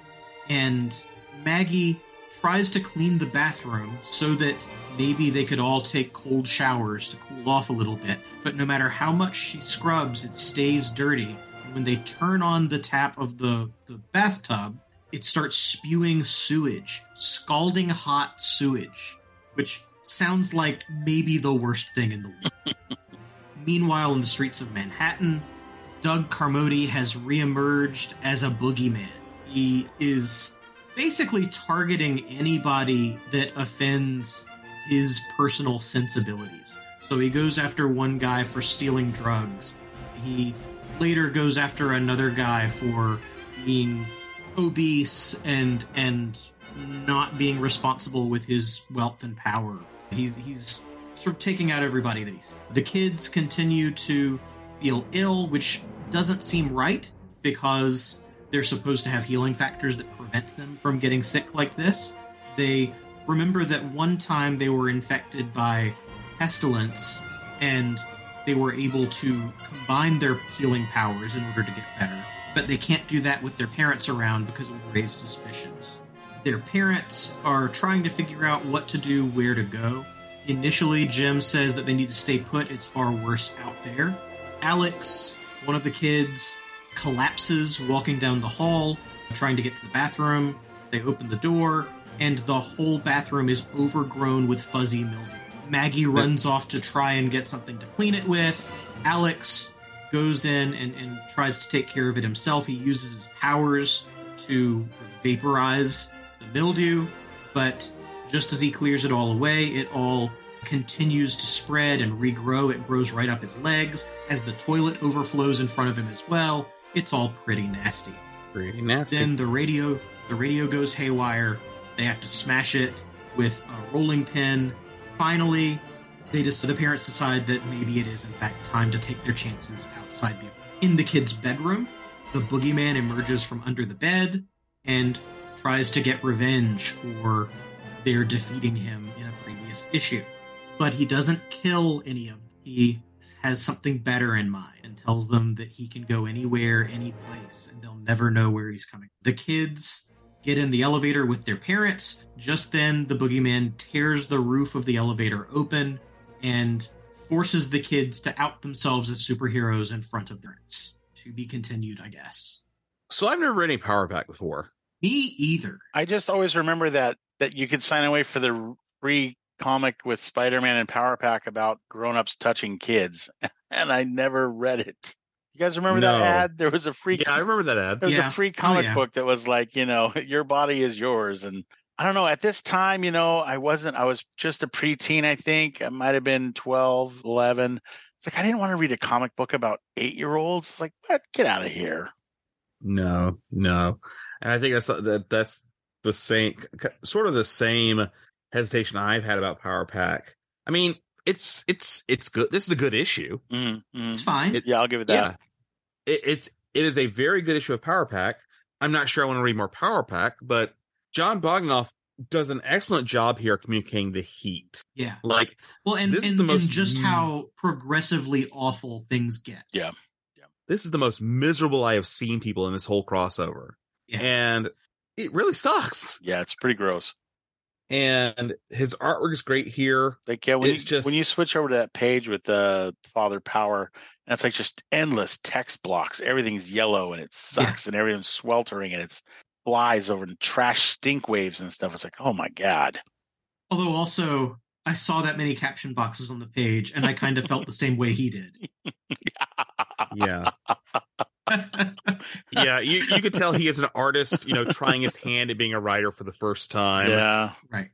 And Maggie tries to clean the bathroom so that maybe they could all take cold showers to cool off a little bit. But no matter how much she scrubs, it stays dirty. And when they turn on the tap of the, the bathtub, it starts spewing sewage, scalding hot sewage, which sounds like maybe the worst thing in the world. *laughs* Meanwhile, in the streets of Manhattan, Doug Carmody has reemerged as a boogeyman. He is basically targeting anybody that offends his personal sensibilities. So he goes after one guy for stealing drugs. He later goes after another guy for being obese and and not being responsible with his wealth and power. He's he's sort of taking out everybody that he's. The kids continue to feel ill, which doesn't seem right because they're supposed to have healing factors that prevent them from getting sick like this. They remember that one time they were infected by pestilence and they were able to combine their healing powers in order to get better. But they can't do that with their parents around because it would raise suspicions. Their parents are trying to figure out what to do, where to go. Initially, Jim says that they need to stay put, it's far worse out there. Alex, one of the kids, collapses walking down the hall, trying to get to the bathroom. They open the door, and the whole bathroom is overgrown with fuzzy mildew. Maggie runs off to try and get something to clean it with. Alex goes in and, and tries to take care of it himself. He uses his powers to vaporize the mildew, but just as he clears it all away, it all continues to spread and regrow. It grows right up his legs as the toilet overflows in front of him as well. It's all pretty nasty. Pretty nasty. Then the radio the radio goes haywire. They have to smash it with a rolling pin. Finally, they just the parents decide that maybe it is in fact time to take their chances outside the in the kid's bedroom. The boogeyman emerges from under the bed and tries to get revenge for their defeating him in a previous issue. But he doesn't kill any of them. He has something better in mind and tells them that he can go anywhere, any place, and they'll never know where he's coming. The kids get in the elevator with their parents. Just then, the boogeyman tears the roof of the elevator open and forces the kids to out themselves as superheroes in front of their parents. To be continued, I guess. So I've never read any Power Pack before. Me either. I just always remember that that you could sign away for the free comic with Spider-Man and Power Pack about grown-ups touching kids, *laughs* and I never read it. You guys remember that ad? There was a free Yeah, I remember that ad. there was Yeah. a free Oh, comic yeah. book that was like, you know, *laughs* your body is yours. And I don't know, at this time, you know, I wasn't, I was just a preteen, I think. I might have been 12, 11. It's like, I didn't want to read a comic book about eight year olds. It's like, what? Get out of here. No, no, and I think that's that that's the same sort of the same hesitation I've had about Power Pack. I mean, it's it's it's good. This is a good issue. Mm, mm. It's fine. It- Yeah, I'll give it that. Yeah, it, it's it is a very good issue of Power Pack. I'm not sure I want to read more Power Pack, but Jon Bogdanove does an excellent job here communicating the heat. yeah. Like Well, and, This is and, the most- and just how progressively awful things get. Yeah. Yeah. this is the most miserable I have seen people in this whole crossover, Yeah. and it really sucks. Yeah, it's pretty gross. And his artwork is great here. Like yeah, when It's you just- when you switch over to that page with the Father Power, and it's like just endless text blocks. Everything's yellow and it sucks, and everything's sweltering, and it's flies over and trash stink waves and stuff. It's like, oh my god. Although also, I saw that many caption boxes on the page, and I kind of felt the same way he did. *laughs* Yeah. yeah, you, you could tell he is an artist, you know, trying his hand at being a writer for the first time. Yeah. right.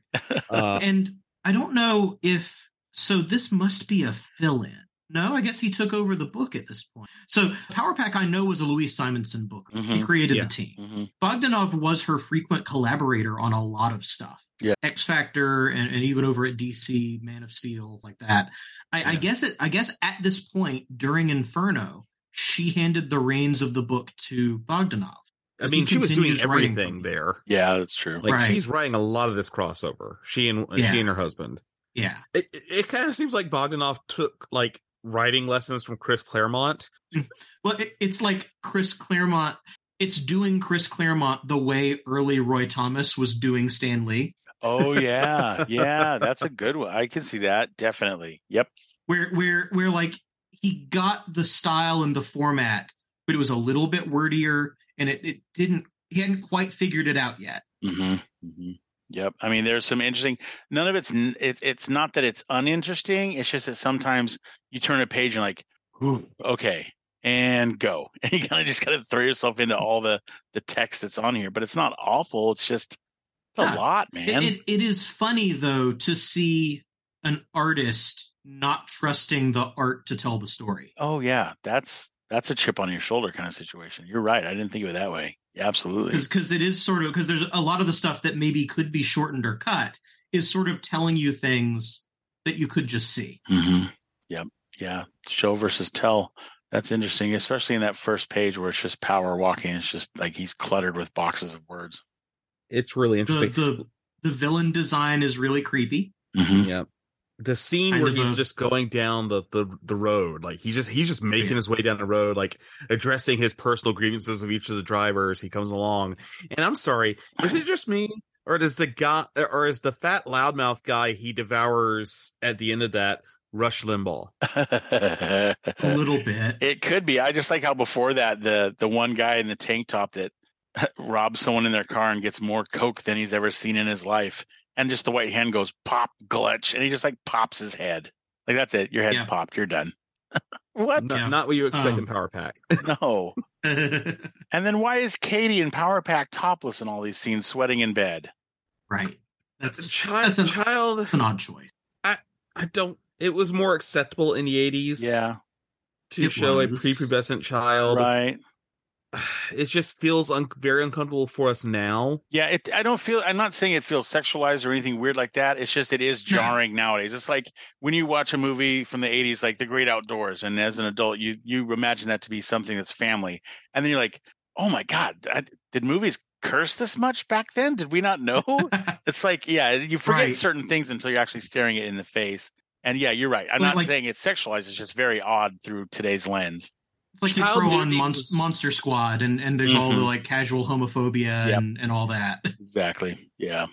Uh, And I don't know if so. This must be a fill-in. No, I guess he took over the book at this point. So Power Pack, I know, was a Louise Simonson book. He Mhm. created Yeah. the team. hmm Bogdanove was her frequent collaborator on a lot of stuff. Yeah. X Factor and, and even over at DC, Man of Steel, like that. I, I guess it I guess at this point during Inferno, she handed the reins of the book to Bogdanove. I mean, she was doing everything there. Yeah, that's true. Like Right. she's writing a lot of this crossover. She and Yeah. she and her husband. Yeah. It it, it kind of seems like Bogdanove took like writing lessons from Chris Claremont. *laughs* Well, it, it's like Chris Claremont. It's doing Chris Claremont the way early Roy Thomas was doing Stan Lee, Oh *laughs* yeah, yeah, that's a good one. I can see that definitely. Yep. where where where like he got the style and the format, but it was a little bit wordier, and it, it didn't. He hadn't quite figured it out yet. hmm hmm Yep. I mean, there's some interesting. None of it's. It, it's not that it's uninteresting. It's just that sometimes you turn a page and like, "Ooh, okay, and go, *laughs* and you kind of just kind of throw yourself into all the the text that's on here. But it's not awful. It's just it's a Yeah. lot, It, man. it, it is funny though to see an artist not trusting the art to tell the story. oh yeah, that's that's a chip on your shoulder kind of situation. You're right. I didn't think of it that way. Yeah, absolutely. because it is sort of because there's a lot of the stuff that maybe could be shortened or cut is sort of telling you things that you could just see. Mm-hmm. Yep. Yeah. Show versus tell. That's interesting, especially in that first page where it's just power walking. It's just like he's cluttered with boxes of words. It's really The interesting. the the villain design is really creepy. Mm-hmm. Yep. The scene Kind where he's a- just going down the, the, the road, like he's just he's just making Yeah. his way down the road, like addressing his personal grievances of each of the drivers. He comes along, and I'm sorry, is it just me, or does the guy, or is the fat loudmouth guy he devours at the end of that Rush Limbaugh? *laughs* A little bit. It could be. I just like how before that the the one guy in the tank top that *laughs* robs someone in their car and gets more coke than he's ever seen in his life, and just the white hand goes pop glitch, and he just like pops his head. Like that's it. Your head's Yeah. popped. You're done. *laughs* what? Not, Yeah. not what you expect Um, in Power Pack. *laughs* No. *laughs* And then why is Katie in Power Pack topless in all these scenes, sweating in bed? right. That's a child, that's, an, child, that's an odd choice. I I don't. It was more acceptable in the '80s. Yeah. to It show a prepubescent child. Right. It just feels un- very uncomfortable for us now. Yeah, it. I don't feel. I'm not saying it feels sexualized or anything weird like that. It's just it is jarring nowadays. It's like when you watch a movie from the '80s, like The Great Outdoors, and as an adult, you you imagine that to be something that's family, and then you're like, oh my god, I, did movies curse this much back then? Did we not know? *laughs* it's like, yeah, you forget Right. certain things until you're actually staring it in the face. And yeah, you're right. I'm Well, not like- saying it's sexualized. It's just very odd through today's lens. It's like you Child throw on nudity Mon- was- Monster Squad, and and there's all the Mhm. like casual homophobia Yep. and and all that. *laughs* Exactly. Yeah.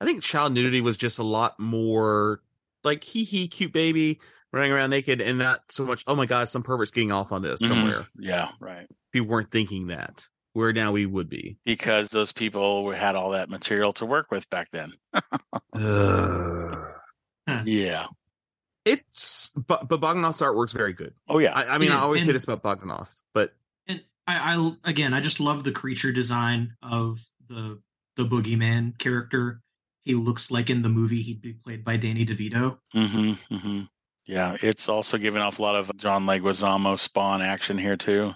I think child nudity was just a lot more like hee hee cute baby running around naked and not so much oh my god some pervert's getting off on this Mhm. somewhere. Yeah. Right. People weren't thinking that. Where now we would be. because those people had all that material to work with back then. *laughs* Yeah. It's but but Bogdanove's artwork's very good. Oh yeah. I, I mean It I is, always say and- this about Bogdanov, but And I, I again, I just love the creature design of the the boogeyman character. He looks like in the movie he'd be played by Danny DeVito. hmm hmm Yeah. It's also giving off a lot of John Leguizamo Spawn action here too.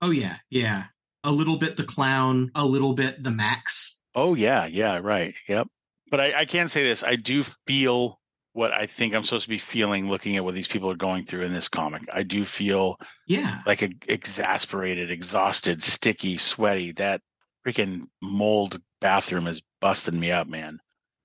Oh yeah, yeah. A little bit the clown, a little bit the Max. Oh yeah. Yeah. Right. Yep. But I, I can say this: I do feel what I think I'm supposed to be feeling looking at what these people are going through in this comic. I do feel Yeah, like a, exasperated, exhausted, sticky, sweaty. That freaking mold bathroom is busting me up, man.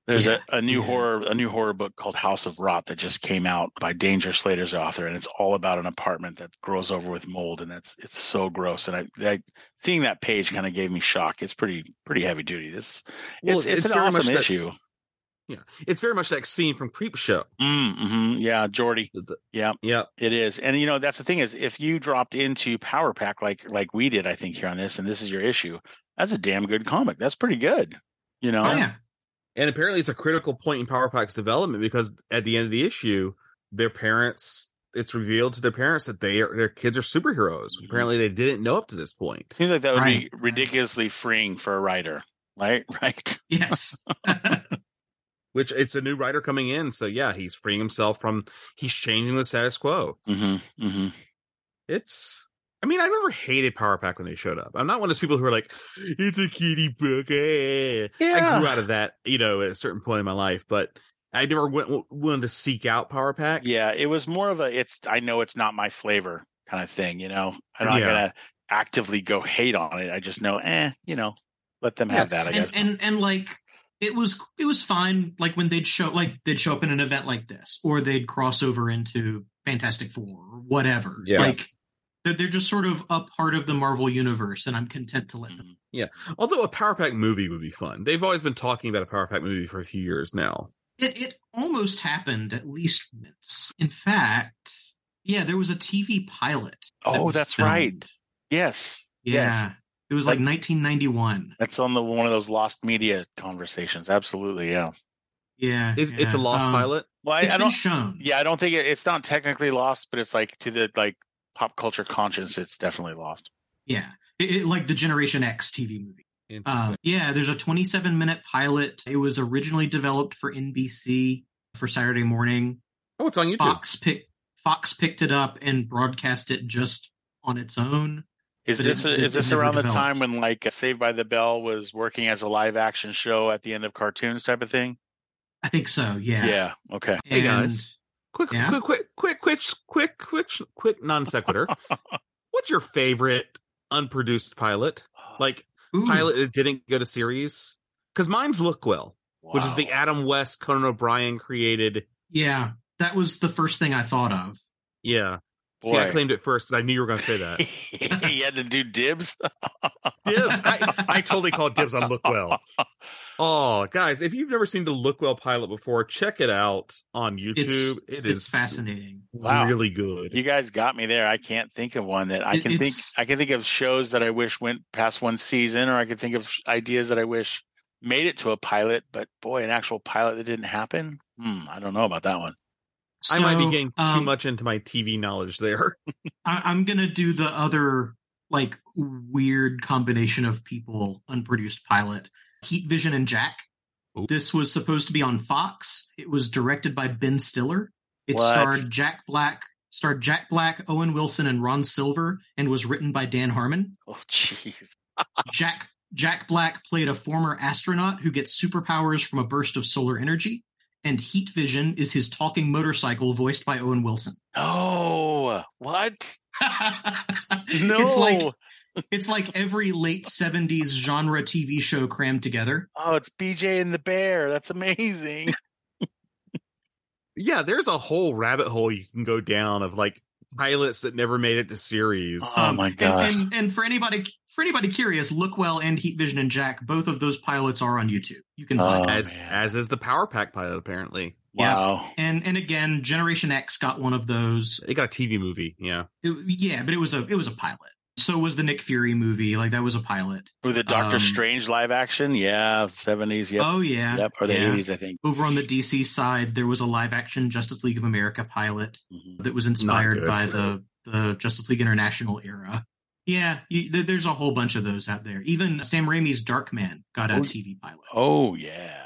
There's Yeah, a, a new yeah. horror a new horror book called House of Rot that just came out by Danger Slater's author, and it's all about an apartment that grows over with mold, and that's it's so gross. And I, I seeing that page kind of gave me shock. It's pretty pretty heavy duty. This Well, it's, it's, it's an awesome that- issue. Yeah. It's very much that scene from Creepshow. Mm-hmm. Yeah, Jordy. The- the- Yeah. yeah. It is, and you know that's the thing is if you dropped into Power Pack like like we did, I think here on this, and this is your issue, that's a damn good comic. That's pretty good. You know, oh yeah, And apparently, it's a critical point in Power Pack's development because at the end of the issue, their parents, it's revealed to their parents that they are, their kids are superheroes, which apparently they didn't know up to this point. seems like that would Right. be ridiculously freeing for a writer, right? *laughs* Right. yes. *laughs* *laughs* Which it's a new writer coming in, so yeah, he's freeing himself from, he's changing the status quo. Mm-hmm. Mm-hmm. It's, I mean, I never hated Power Pack when they showed up. I'm not one of those people who are like, it's a kitty book. eh." I grew out of that, you know, at a certain point in my life, but I never went, wanted to seek out Power Pack. Yeah, it was more of a it's I know it's not my flavor kind of thing, you know. I'm not Yeah. gonna actively go hate on it. I just know, eh, you know, let them have that, I and, guess. and and like it was it was fine like when they'd show like they'd show up in an event like this or they'd cross over into fantastic four or whatever Yeah. like they're, they're just sort of a part of the marvel universe and i'm content to let them mm-hmm. Yeah. Although a Power Pack movie would be fun. They've always been talking about a Power Pack movie for a few years now. it, it almost happened at least once in fact yeah there was a tv pilot that oh, was that's filmed. right. Yes. yeah Yes. It was like That's- 1991. That's on the one of those lost media conversations. Absolutely, yeah. Yeah, Is it's a lost Um, pilot? Well, I, It's I don't. shown. Yeah, I don't think it, it's not technically lost, but it's like to the like pop culture conscience, it's definitely lost. Yeah, it, it- like the Generation X TV movie. Interesting. Uh, yeah, there's a 27 minute pilot. It was originally developed for NBC for Saturday morning. oh, it's on YouTube. Fox picked Fox picked it up and broadcast it just on its own. Is But this it- it- is this it never around the developed. time when like uh, Saved by the Bell was working as a live action show at the end of cartoons type of thing? I think so. Yeah. Yeah. Okay. Hey, guys. Quick, Yeah? quick, quick, quick, quick, quick, quick, quick, non sequitur. *laughs* What's your favorite unproduced pilot? Like Ooh, pilot that didn't go to series? Because mine's Lookwell, which is the Adam West, Conan O'Brien created. Yeah, that was the first thing I thought of. Yeah. See, I claimed it first 'cause I knew you were going to say that. *laughs* he had to do dibs. *laughs* dibs. I, I totally called dibs on Lookwell. *laughs* Oh, guys, if you've never seen the Lookwell pilot before, check it out on YouTube. It's, It it's is fascinating. Wow. really good. You guys got me there. I can't think of one that I It- can think. I can think of shows that I wish went past one season, or I could think of ideas that I wish made it to a pilot. But boy, an actual pilot that didn't happen. Hmm, I don't know about that one. I might be So, getting too um, much into my TV knowledge there. *laughs* I, I'm gonna do the other like weird combination of people unproduced pilot. Heat Vision and Jack. Ooh. This was supposed to be on Fox. It was directed by Ben Stiller. It What? starred Jack Black, starred Jack Black, Owen Wilson, and Ron Silver, and was written by Dan Harmon. Oh, jeez. *laughs* Jack Jack Black played a former astronaut who gets superpowers from a burst of solar energy, and Heat Vision is his talking motorcycle voiced by Owen Wilson. Oh, what? *laughs* No. It's like it's like every late 70s genre TV show crammed together. oh, it's BJ and the Bear. That's amazing. *laughs* Yeah, there's a whole rabbit hole you can go down of like pilots that never made it to series. Oh um, my and- gosh. And, and for anybody for anybody curious, Lookwell and Heat Vision and Jack, both of those pilots are on YouTube. You can find Oh, as man. as is the Power Pack pilot, apparently. Yeah. Wow. And and again, Generation X got one of those. They got a TV movie. Yeah. It- yeah, but it was a it was a pilot. So was the Nick Fury movie. Like that was a pilot. With the Doctor Um, Strange live action, yeah, seventies, yeah. Oh yeah. yep, or the yeah. eighties, I think. Over on the DC side, there was a live action Justice League of America pilot Mhm. that was inspired by the the Justice League International era. Yeah, you, there- there's a whole bunch of those out there. Even Sam Raimi's Darkman got a Oh, TV pilot. Oh yeah.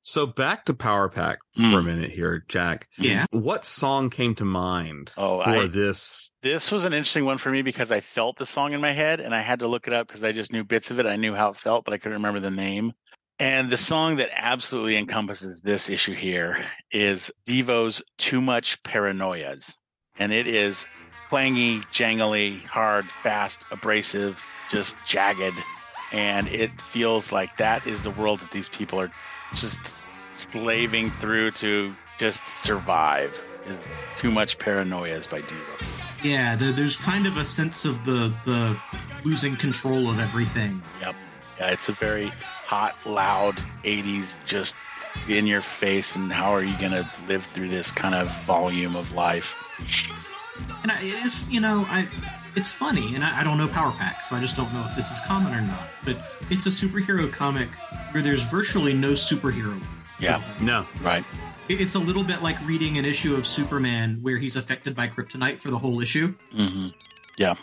So back to Power Pack Mm. for a minute here, Jack. Yeah. What song came to mind Oh, for I, this? this was an interesting one for me because I felt the song in my head and I had to look it up because I just knew bits of it. I knew how it felt, but I couldn't remember the name. And the song that absolutely encompasses this issue here is Devo's Too Much Paranoias. And it is clangy, jangly, hard, fast, abrasive, just jagged. And it feels like that is the world that these people are just slaving through to just survive. Is Too Much Paranoias by Devo. Yeah, there, there's kind of a sense of the the losing control of everything. Yep. Yeah, it's a very hot, loud 80s, just in your face. And how are you going to live through this kind of volume of life? And I, it is, you know, I it's funny, and I, I don't know Power Pack, so I just don't know if this is common or not. But it's a superhero comic where there's virtually no superhero. Yeah. No. Right. It- It's a little bit like reading an issue of Superman where he's affected by kryptonite for the whole issue. hmm Yeah.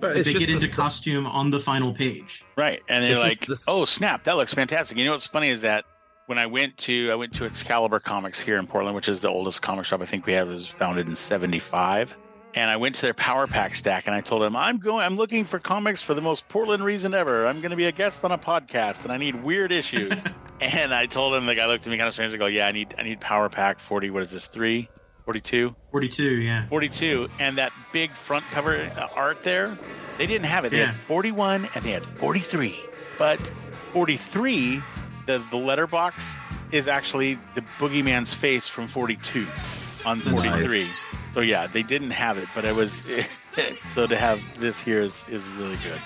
But They just get into the st- costume on the final page. Right. And they're It's like, this- oh, snap, that looks fantastic. You know what's funny is that when I went to I went to Excalibur Comics here in Portland, which is the oldest comic shop I think we have, it was founded in '75. And I went to their Power Pack stack, and I told them I'm going. I'm looking for comics for the most Portland reason ever. I'm going to be a guest on a podcast, and I need weird issues. *laughs* and I told him the guy looked at me kind of strange. I go, Yeah, I need I need Power Pack 40. What is this? Three? 42? 42, yeah. 42 and that big front cover uh, art there they didn't have it they Yeah. had 41 and they had 43 but 43 the the letterbox is actually the boogeyman's face from 42 on 43 Nice. so yeah they didn't have it but it was *laughs* so to have this here is is really good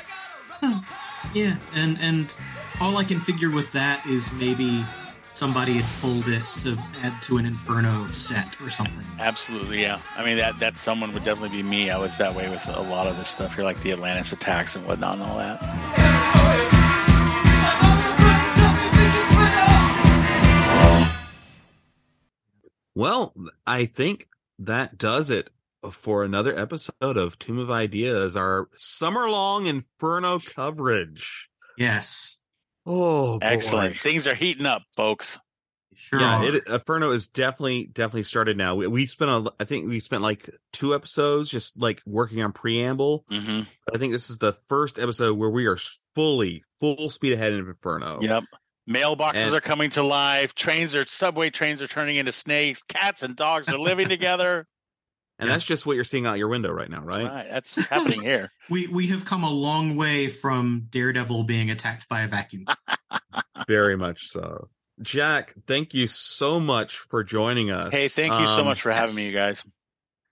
Yeah, and and all I can figure with that is maybe somebody had pulled it to add to an Inferno set or something. Absolutely, yeah. I mean that that someone would definitely be me. I was that way with a lot of this stuff here, like the Atlantis attacks and whatnot and all that. Well, I think that does it for another episode of Tomb of Ideas, our summer long Inferno coverage. Yes. Oh, boy. Excellent. Things are heating up, folks. Sure. yeah, it, Inferno is definitely definitely started now. We, we spent a, I think we spent like two episodes just like working on preamble. Mm-hmm. I think this is the first episode where we are fully full speed ahead in Inferno. Yep. Mailboxes And- are coming to life. Trains are subway trains are turning into snakes. Cats and dogs are living *laughs* together. and that's just what you're seeing out your window right now, right? Right. That's what's happening here. *laughs* We we have come a long way from Daredevil being attacked by a vacuum. *laughs* Very much so. Jack, thank you so much for joining us. Hey, thank you so Um, much for having me, you guys.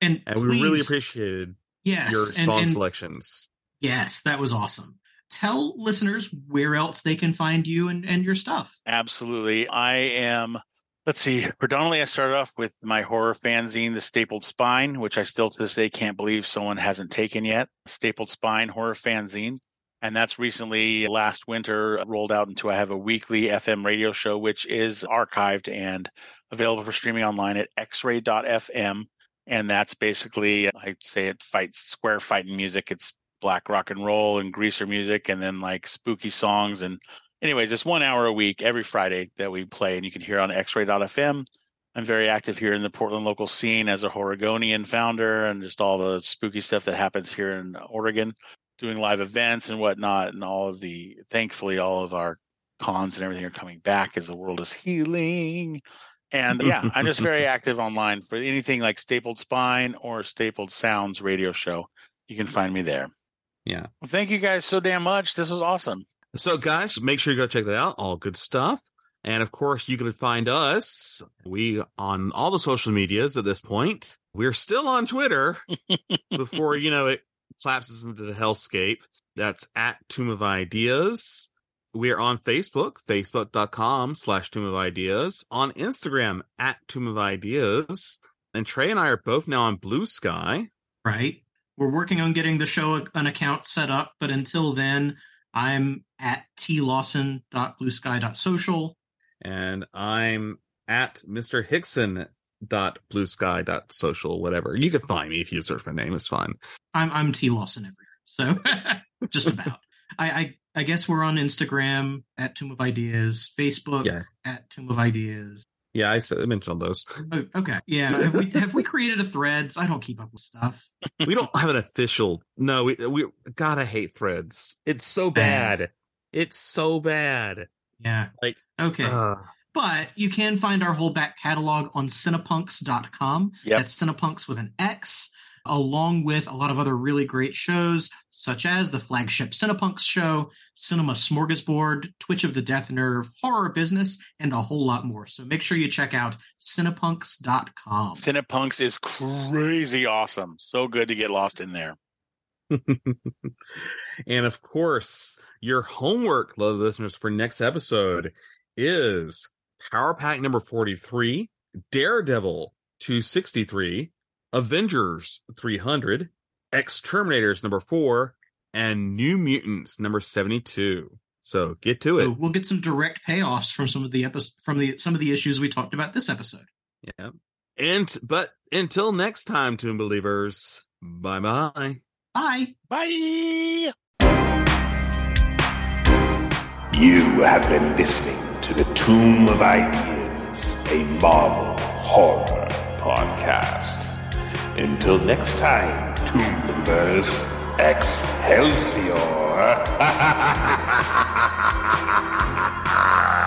And, And we really appreciated yes, your and- song and- selections. Yes, that was awesome. Tell listeners where else they can find you and, and your stuff. Absolutely. I am, let's see, predominantly I started off with my horror fanzine, The Stapled Spine, which I still to this day can't believe someone hasn't taken yet. Stapled Spine Horror Fanzine. And that's recently last winter rolled out into I have a weekly FM radio show, which is archived and available for streaming online at xray.fm. And that's basically, I say it fights square fighting music. It's black rock and roll and greaser music and then like spooky songs and anyways it's one hour a week every friday that we play and you can hear on x-ray.fm i'm very active here in the portland local scene as a oregonian founder and just all the spooky stuff that happens here in oregon doing live events and whatnot and all of the thankfully all of our cons and everything are coming back as the world is healing. And yeah i'm just very *laughs* active online for anything like stapled spine or stapled sounds radio show. You can find me there Yeah. well, thank you guys so damn much. This was awesome. So, guys, make sure you go check that out. All good stuff. And of course, you can find us. We on all the social medias at this point. We're still on Twitter *laughs* before you know it collapses into the hellscape. That's at Tomb of Ideas. We are on Facebook, facebook.com slash Tomb of Ideas. On Instagram at Tomb of Ideas. And Trey and I are both now on Blue Sky. Right. We're working on getting the show an account set up, but until then, I'm at tlawson.bluesky.social. and I'm at Mr. Hickson dot blue sky dot social whatever you can find me if you search my name it's fine I'm I'm T Lawson everywhere. So *laughs* just about. I, I I guess we're on Instagram at Tomb of Ideas, Facebook Yeah. at Tomb of Ideas. Yeah i said I mentioned all those Oh, okay. Yeah. Have we have we created a threads? I don't keep up with stuff. we don't have an official no we we gotta hate threads it's so bad, Bad. it's so bad Yeah. like Okay. uh, But you can find our whole back catalog on cinepunx.com. Yep. That's Cinepunx with an X, along with a lot of other really great shows, such as the flagship Cinepunx show, Cinema Smorgasbord, Twitch of the Death Nerve, Horror Business, and a whole lot more. So make sure you check out cinepunx.com. Cinepunx is crazy awesome. So good to get lost in there. *laughs* and of course your homework love listeners for next episode is power pack number 43 daredevil 263 avengers 300 X-Terminators number 4 and new mutants number 72 so get to it So we'll get some direct payoffs from some of the episodes from the some of the issues we talked about this episode. yeah and but until next time tomb believers bye bye Bye. Bye. You have been listening to the Tomb of Ideas, a Marvel horror podcast. Until next time, Believers, Excelsior! *laughs*